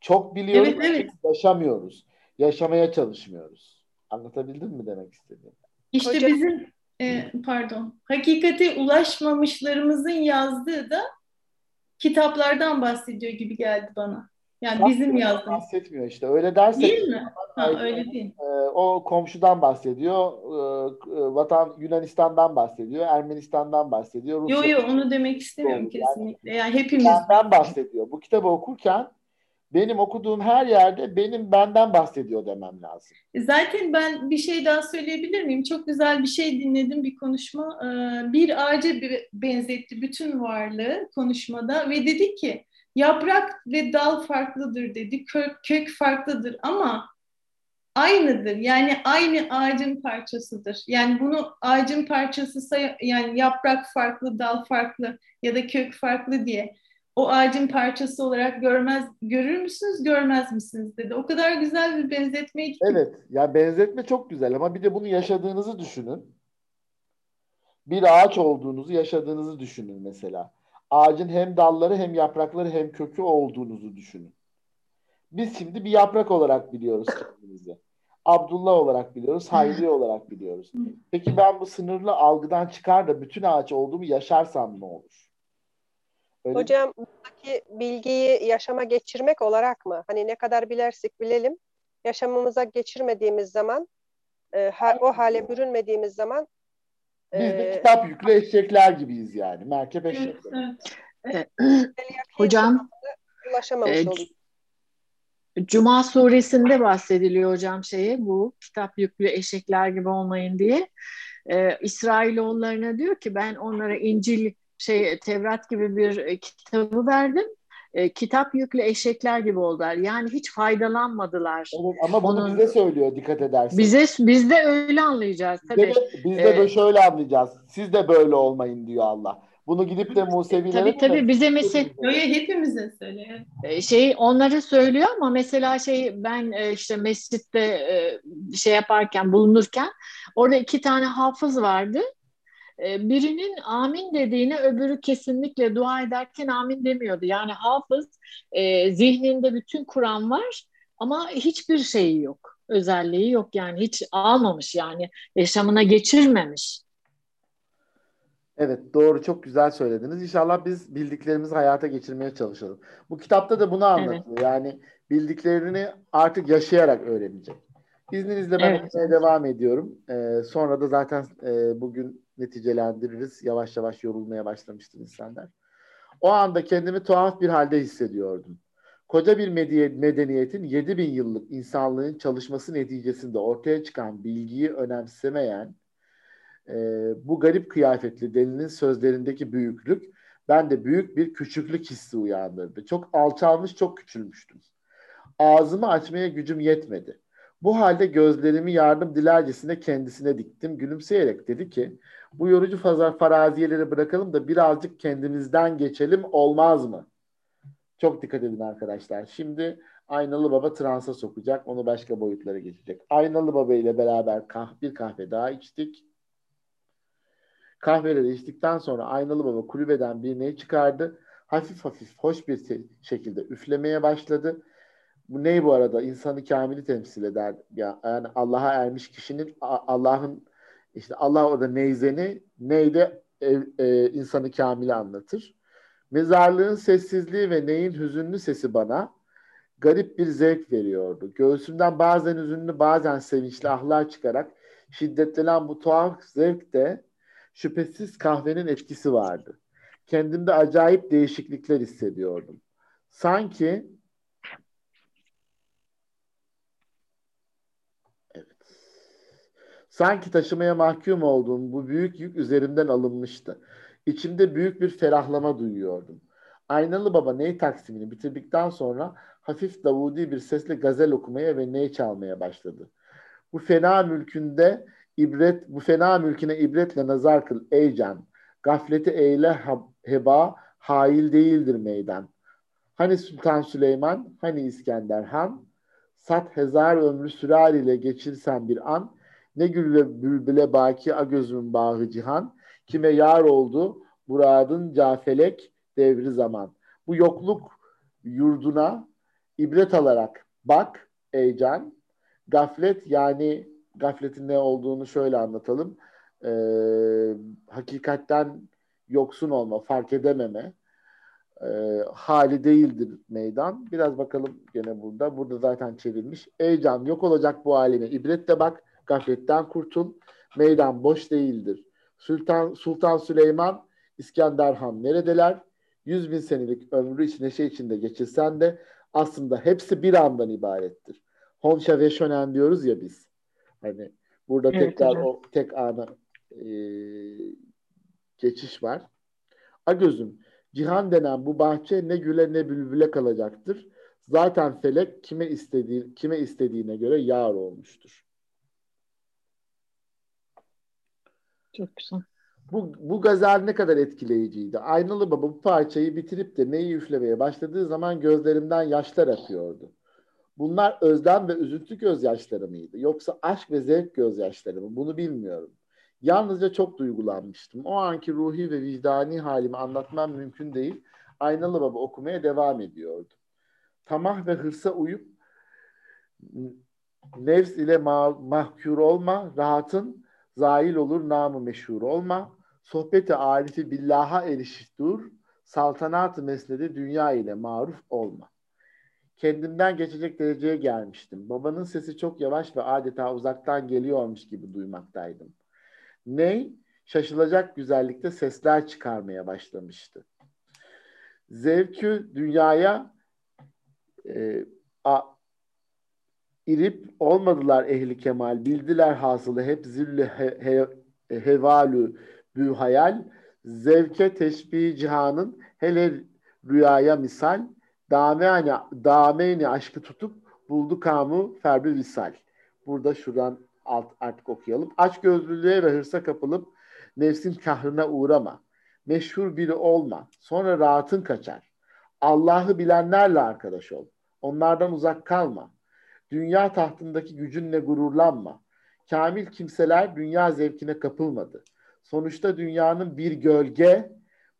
Çok biliyoruz,
Evet, evet.
yaşamıyoruz. Yaşamaya çalışmıyoruz. Anlatabildim mi demek istediğimi?
İşte
Hocam-
bizim e, pardon hakikate ulaşmamışlarımızın yazdığı da kitaplardan bahsediyor gibi geldi bana. Yani bizim yazdığımız.
Bahsetmiyor işte. Öyle dersek
Değil mi? Ha, öyle değil.
e, o komşudan bahsediyor. e, e, vatan Yunanistan'dan bahsediyor. Ermenistan'dan bahsediyor.
Yo
Rusya-
yo onu demek istemiyorum
yani-
kesinlikle. Yani hepimiz
benden bahsediyor. Bu kitabı okurken benim okuduğum her yerde benim benden bahsediyor demem lazım.
Zaten ben bir şey daha söyleyebilir miyim? Çok güzel bir şey dinledim bir konuşma. Ee, Bir ağaca benzetti bütün varlığı konuşmada ve dedi ki yaprak ve dal farklıdır dedi, kök, kök farklıdır ama aynıdır. Yani aynı ağacın parçasıdır. Yani bunu ağacın parçası say- yani yaprak farklı, dal farklı ya da kök farklı diye o ağacın parçası olarak görmez görür müsünüz, görmez misiniz dedi. O kadar güzel bir benzetmeydi ki.
Evet, ya benzetme çok güzel ama bir de bunu yaşadığınızı düşünün. Bir ağaç olduğunuzu, yaşadığınızı düşünün mesela. Ağacın hem dalları hem yaprakları hem kökü olduğunuzu düşünün. Biz şimdi bir yaprak olarak biliyoruz kendimizi. Abdullah olarak biliyoruz, Hayri [LAUGHS] olarak biliyoruz. Peki ben bu sınırlı algıdan çıkar da bütün ağaç olduğumu yaşarsam ne olur? Öyle
Hocam buradaki bilgiyi yaşama geçirmek olarak mı? Hani ne kadar bilersek bilelim yaşamımıza geçirmediğimiz zaman e, ha- o hale bürünmediğimiz zaman
Biz de
e,
kitap yüklü eşekler gibiyiz yani. Merkep eşekler. [CLEARS THROAT]
Hocam
ulaşamamış
e. Cuma suresinde bahsediliyor hocam şeyi bu kitap yüklü eşekler gibi olmayın diye. Ee, İsrailoğullarına diyor ki ben onlara İncil şey Tevrat gibi bir e, kitabı verdim. E, kitap yüklü eşekler gibi oldular. Yani hiç faydalanmadılar.
Ama bunu
Onun-
bize söylüyor dikkat ederseniz.
bize biz de öyle anlayacağız
Biz
tabii.
de, biz de
Ee,
böyle şöyle anlayacağız. Siz de böyle olmayın diyor Allah. Bunu gidip de Musevilere
Tabii tabii bize mesela
hepimize söyle.
E, şey onları söylüyor ama mesela şey ben e, işte mescitte e, şey yaparken bulunurken orada iki tane hafız vardı. E, Birinin amin dediğine öbürü kesinlikle dua ederken amin demiyordu. Yani hafız e, zihninde bütün Kur'an var ama hiçbir şeyi yok. Özelliği yok yani hiç almamış yani yaşamına geçirmemiş.
Evet doğru çok güzel söylediniz. İnşallah biz bildiklerimizi hayata geçirmeye çalışalım. Bu kitapta da bunu anlatıyor. Yani bildiklerini artık yaşayarak öğrenecek. İzninizle ben
Evet.
devam ediyorum. Ee, sonra da zaten e, bugün neticelendiririz. Yavaş yavaş yorulmaya başlamıştır insanlar. O anda kendimi tuhaf bir halde hissediyordum. Koca bir medeniyetin 7000 yıllık insanlığın çalışması neticesinde ortaya çıkan bilgiyi önemsemeyen e, bu garip kıyafetli delinin sözlerindeki büyüklük bende büyük bir küçüklük hissi uyandırdı. Çok alçalmış, çok küçülmüştüm. Ağzımı açmaya gücüm yetmedi. Bu halde gözlerimi yardım dilercesine kendisine diktim. Gülümseyerek dedi ki, bu yorucu fazla faraziyeleri bırakalım da birazcık kendimizden geçelim olmaz mı? Çok dikkat edin arkadaşlar. Şimdi Aynalı Baba transa sokacak. Onu başka boyutlara geçecek. Aynalı Baba ile beraber kah bir kahve daha içtik. Kahveleri içtikten sonra Aynalı Baba kulübeden bir ney çıkardı. Hafif hafif hoş bir şekilde üflemeye başladı. Bu ney bu arada? İnsanı kamili temsil eder. Ya- Yani Allah'a ermiş kişinin Allah'ın işte Allah orada neyzeni neyde ev- e, insanı kamili anlatır. Mezarlığın sessizliği ve neyin hüzünlü sesi bana garip bir zevk veriyordu. Göğsümden bazen hüzünlü bazen sevinçli ahlar çıkarak şiddetlenen bu tuhaf zevkte şüphesiz kahvenin etkisi vardı. Kendimde acayip değişiklikler hissediyordum. Sanki Sanki taşımaya mahkum olduğum bu büyük yük üzerimden alınmıştı. İçimde büyük bir ferahlama duyuyordum. Aynalı Baba ney taksimini bitirdikten sonra hafif davudi bir sesle gazel okumaya ve ney çalmaya başladı. Bu fena mülkünde ibret, bu fena mülküne ibretle nazar kıl ey can. Gafleti eyle heba, hail değildir meydan. Hani Sultan Süleyman, hani İskender Han, sat hezar ömrü sürar ile geçirsen bir an, ne gülle bülbüle baki a gözümün bağı cihan, kime yar oldu muradın cafelek devri zaman. Bu yokluk yurduna ibret alarak bak ey can. Gaflet yani gafletin ne olduğunu şöyle anlatalım. Ee, hakikatten yoksun olma, fark edememe e, hali değildir meydan. Biraz bakalım gene burada. Burada zaten çevrilmiş. Ey can yok olacak bu halime. İbretle bak, gafletten kurtul. Meydan boş değildir. Sultan, Sultan Süleyman, İskender Han neredeler? Yüz bin senelik ömrü içine şey içinde geçirsen de aslında hepsi bir andan ibarettir. Honşa ve Şönen diyoruz ya biz. Hani burada
Evet
tekrar
hocam.
o tek ana e, geçiş var. A gözüm, cihan denen bu bahçe ne güle ne bülbüle kalacaktır. Zaten felek kime istediği kime istediğine göre yar olmuştur.
Çok güzel.
Bu, bu gazel ne kadar etkileyiciydi. Aynalı Baba bu parçayı bitirip de neyi üflemeye başladığı zaman gözlerimden yaşlar akıyordu. Bunlar özlem ve üzüntü gözyaşları mıydı? Yoksa aşk ve zevk gözyaşları mı? Bunu bilmiyorum. Yalnızca çok duygulanmıştım. O anki ruhi ve vicdani halimi anlatmam mümkün değil. Aynalı Baba okumaya devam ediyordu. Tamah ve hırsa uyup nefs ile ma- mahkûr olma, rahatın zail olur namı meşhur olma, sohbeti arifi billaha erişit dur, saltanat-ı mesnedi dünya ile maruf olma. Kendimden geçecek dereceye gelmiştim. Babanın sesi çok yavaş ve adeta uzaktan geliyormuş gibi duymaktaydım. Ney? Şaşılacak güzellikte sesler çıkarmaya başlamıştı. Zevkü dünyaya e, a, irip olmadılar ehli kemal. Bildiler hasılı hep zilli he, he, hevalü bü hayal. Zevke teşbih cihanın hele rüyaya misal. Dameyni, dameyni aşkı tutup buldu kamu ferbi visal. Burada şuradan alt artık okuyalım. Aç gözlülüğe ve hırsa kapılıp nefsin kahrına uğrama. Meşhur biri olma. Sonra rahatın kaçar. Allah'ı bilenlerle arkadaş ol. Onlardan uzak kalma. Dünya tahtındaki gücünle gururlanma. Kamil kimseler dünya zevkine kapılmadı. Sonuçta dünyanın bir gölge,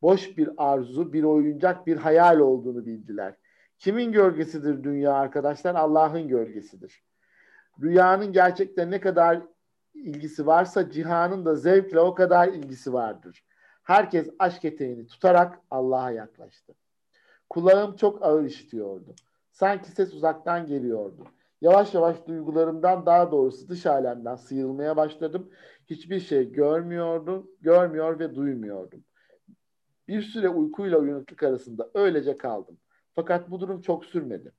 boş bir arzu, bir oyuncak, bir hayal olduğunu bildiler. Kimin gölgesidir dünya arkadaşlar? Allah'ın gölgesidir. Rüyanın gerçekten ne kadar ilgisi varsa cihanın da zevkle o kadar ilgisi vardır. Herkes aşk eteğini tutarak Allah'a yaklaştı. Kulağım çok ağır işitiyordu. Sanki ses uzaktan geliyordu. Yavaş yavaş duygularımdan daha doğrusu dış alemden sıyrılmaya başladım. Hiçbir şey görmüyordum, görmüyor ve duymuyordum. Bir süre uykuyla uyanıklık arasında öylece kaldım. Fakat bu durum çok sürmedi.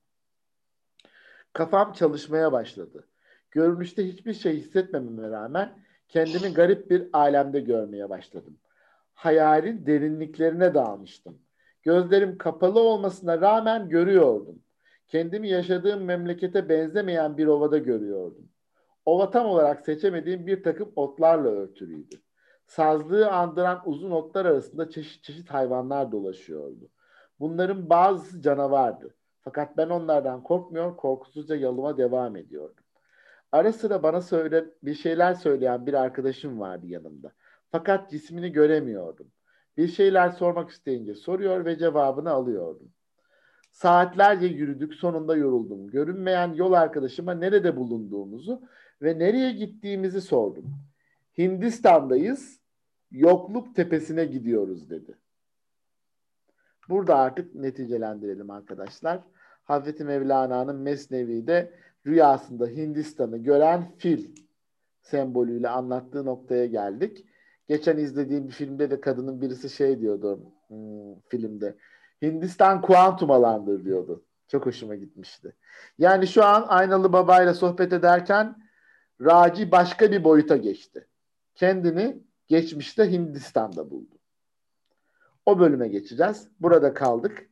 Kafam çalışmaya başladı. Görünüşte hiçbir şey hissetmememe rağmen kendimi garip bir alemde görmeye başladım. Hayalin derinliklerine dalmıştım. Gözlerim kapalı olmasına rağmen görüyordum. Kendimi yaşadığım memlekete benzemeyen bir ovada görüyordum. Ova tam olarak seçemediğim bir takım otlarla örtülüydü. Sazlığı andıran uzun otlar arasında çeşit çeşit hayvanlar dolaşıyordu. Bunların bazısı canavardı. Fakat ben onlardan korkmuyor, korkusuzca yalıma devam ediyordum. Ara sıra bana söyle, bir şeyler söyleyen bir arkadaşım vardı yanımda. Fakat cismini göremiyordum. Bir şeyler sormak isteyince soruyor ve cevabını alıyordum. Saatlerce yürüdük, sonunda yoruldum. Görünmeyen yol arkadaşıma nerede bulunduğumuzu ve nereye gittiğimizi sordum. Hindistan'dayız, yokluk tepesine gidiyoruz dedi. Burada artık neticelendirelim arkadaşlar. Hazreti Mevlana'nın Mesnevi'de rüyasında Hindistan'ı gören fil sembolüyle anlattığı noktaya geldik. Geçen izlediğim bir filmde de kadının birisi şey diyordu hmm, filmde. Hindistan kuantum alandır diyordu. Çok hoşuma gitmişti. Yani şu an Aynalı Baba ile sohbet ederken Raci başka bir boyuta geçti. Kendini geçmişte Hindistan'da buldu. O bölüme geçeceğiz. Burada kaldık.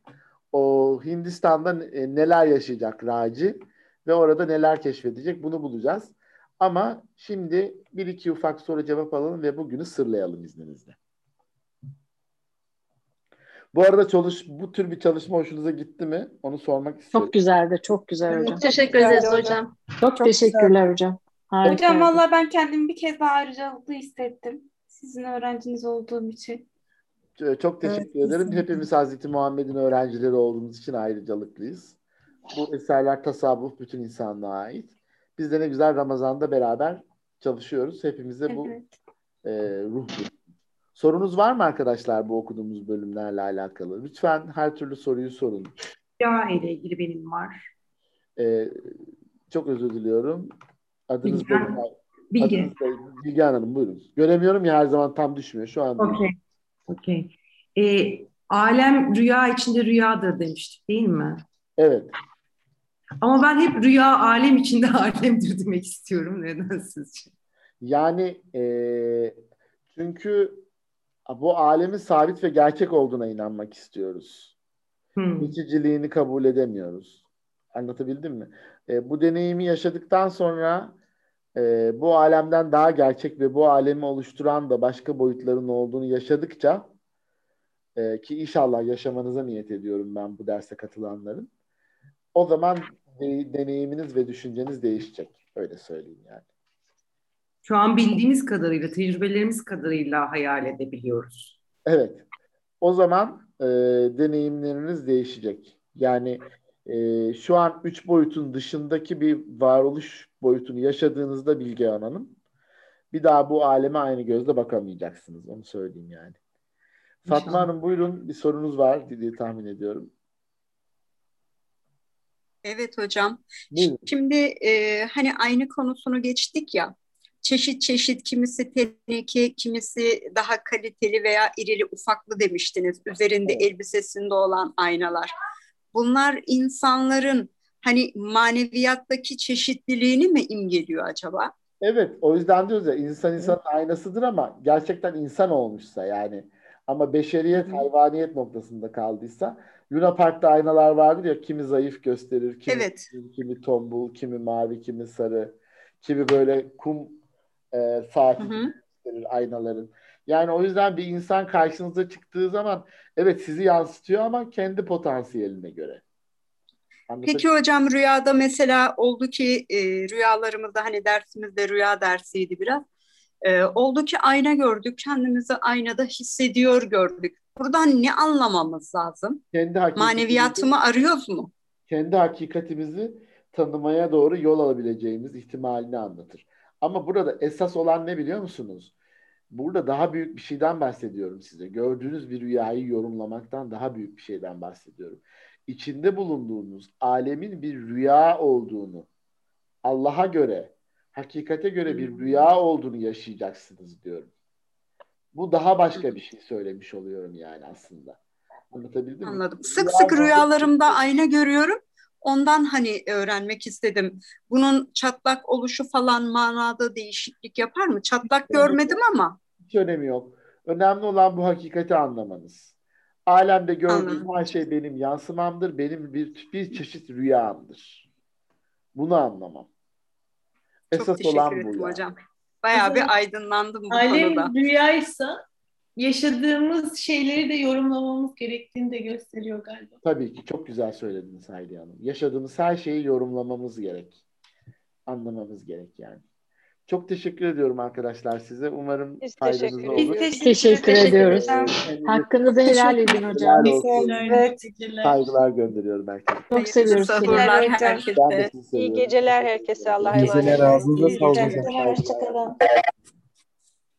O Hindistan'da e, neler yaşayacak Raci ve orada neler keşfedecek bunu bulacağız. Ama şimdi bir iki ufak soru cevap alalım ve bugünü sırlayalım izninizle. Bu arada çalış, bu tür bir çalışma hoşunuza gitti mi? Onu sormak istiyorum.
Çok güzeldi, çok güzel hocam.
Teşekkür ederiz hocam.
Çok, teşekkürler hocam. Harika.
Hocam valla ben kendimi bir kez daha ayrıcalıklı hissettim. Sizin öğrenciniz olduğum için.
Çok teşekkür ederim. Hepimiz Hazreti Muhammed'in öğrencileri olduğumuz için ayrıcalıklıyız. Bu eserler tasavvuf bütün insanlığa ait. Biz de ne güzel Ramazan'da beraber çalışıyoruz. Hepimize bu
Evet.
e, ruh. Sorunuz var mı arkadaşlar bu okuduğumuz bölümlerle alakalı? Lütfen her türlü soruyu sorun.
Rüya ile ilgili benim var.
E, çok özür diliyorum. Adınız
Bilgehan.
da
Bilge.
Adınız da Bilgehan Hanım buyurun. Göremiyorum ya her zaman tam düşmüyor. Şu an
Okey. Okey. Ee, alem rüya içinde rüyadır demiştik değil mi?
Evet.
Ama ben hep rüya alem içinde [LAUGHS] alemdir demek istiyorum. Neden sizce?
Yani e, çünkü bu alemin sabit ve gerçek olduğuna inanmak istiyoruz.
Hmm.
Geçiciliğini kabul edemiyoruz. Anlatabildim mi? E, bu deneyimi yaşadıktan sonra e, bu alemden daha gerçek ve bu alemi oluşturan da başka boyutların olduğunu yaşadıkça e, ki inşallah yaşamanıza niyet ediyorum ben bu derse katılanların. O zaman de- deneyiminiz ve düşünceniz değişecek. Öyle söyleyeyim yani.
Şu an bildiğimiz kadarıyla, tecrübelerimiz kadarıyla hayal edebiliyoruz.
Evet. O zaman e, deneyimleriniz değişecek. Yani e, şu an üç boyutun dışındaki bir varoluş boyutunu yaşadığınızda Bilge Hanım bir daha bu aleme aynı gözle bakamayacaksınız. Onu söyleyeyim yani. Fatma. Hanım buyurun bir sorunuz var diye tahmin ediyorum.
Evet hocam.
Buyurun.
Şimdi e, hani aynı konusunu geçtik ya. Çeşit çeşit kimisi teneke, kimisi daha kaliteli veya irili ufaklı demiştiniz. Üzerinde elbisesinde olan aynalar. Bunlar insanların hani maneviyattaki çeşitliliğini mi imgeliyor acaba?
Evet, o yüzden diyoruz ya insan insanın aynasıdır ama gerçekten insan olmuşsa yani ama beşeriyet, hayvaniyet noktasında kaldıysa Luna Park'ta aynalar vardır ya kimi zayıf gösterir, kimi
Evet.
kimi tombul, kimi mavi, kimi sarı, kimi böyle kum e, saati gösterir aynaların. Yani o yüzden bir insan karşınıza çıktığı zaman evet sizi yansıtıyor ama kendi potansiyeline göre.
Peki
Anlatabiliyor
hocam rüyada mesela oldu ki e, rüyalarımızda hani dersimizde rüya dersiydi biraz. E, oldu ki ayna gördük, kendimizi aynada hissediyor gördük. Buradan ne anlamamız lazım?
Kendi
Maneviyatımı arıyoruz mu?
kendi hakikatimizi tanımaya doğru yol alabileceğimiz ihtimalini anlatır. Ama burada esas olan ne biliyor musunuz? Burada daha büyük bir şeyden bahsediyorum size. Gördüğünüz bir rüyayı yorumlamaktan daha büyük bir şeyden bahsediyorum. İçinde bulunduğunuz alemin bir rüya olduğunu, Allah'a göre, hakikate göre bir rüya olduğunu yaşayacaksınız diyorum. Bu daha başka bir şey söylemiş oluyorum yani aslında. Anlatabildim mi?
Anladım. Sık
Rüya
sık
oldu-
rüyalarımda ayna görüyorum. Ondan hani öğrenmek istedim. Bunun çatlak oluşu falan manada değişiklik yapar mı? Çatlak görmedim ama.
Hiç önemi yok. Önemli olan bu hakikati anlamanız. Alemde gördüğüm
Anladım.
her şey benim yansımamdır. Benim bir, bir çeşit rüyamdır. Bunu anlamam.
Çok
Esas
teşekkür
olan bu
ederim
yani.
hocam. Bayağı
Hocam,
bir aydınlandım bu
Alem
konuda.
rüyaysa yaşadığımız şeyleri de yorumlamamız gerektiğini de gösteriyor galiba.
Tabii ki çok güzel söylediniz Hayriye Hanım. Yaşadığımız her şeyi yorumlamamız gerek. Anlamamız gerek yani. Çok teşekkür ediyorum arkadaşlar size. Umarım
Biz
faydanıza
teşekkür
olur.
ediyoruz.
Biz teşekkür ediyoruz. Hakkınızı helal edin hocam.
Evet.
Saygılar gönderiyorum herkese.
Çok seviyoruz
de
herkese.
sizi
İyi geceler herkese. Allah'a emanet olun.
Ağzınıza
İyi
sağlık
geceler.
hocam.
Hoşçakalın.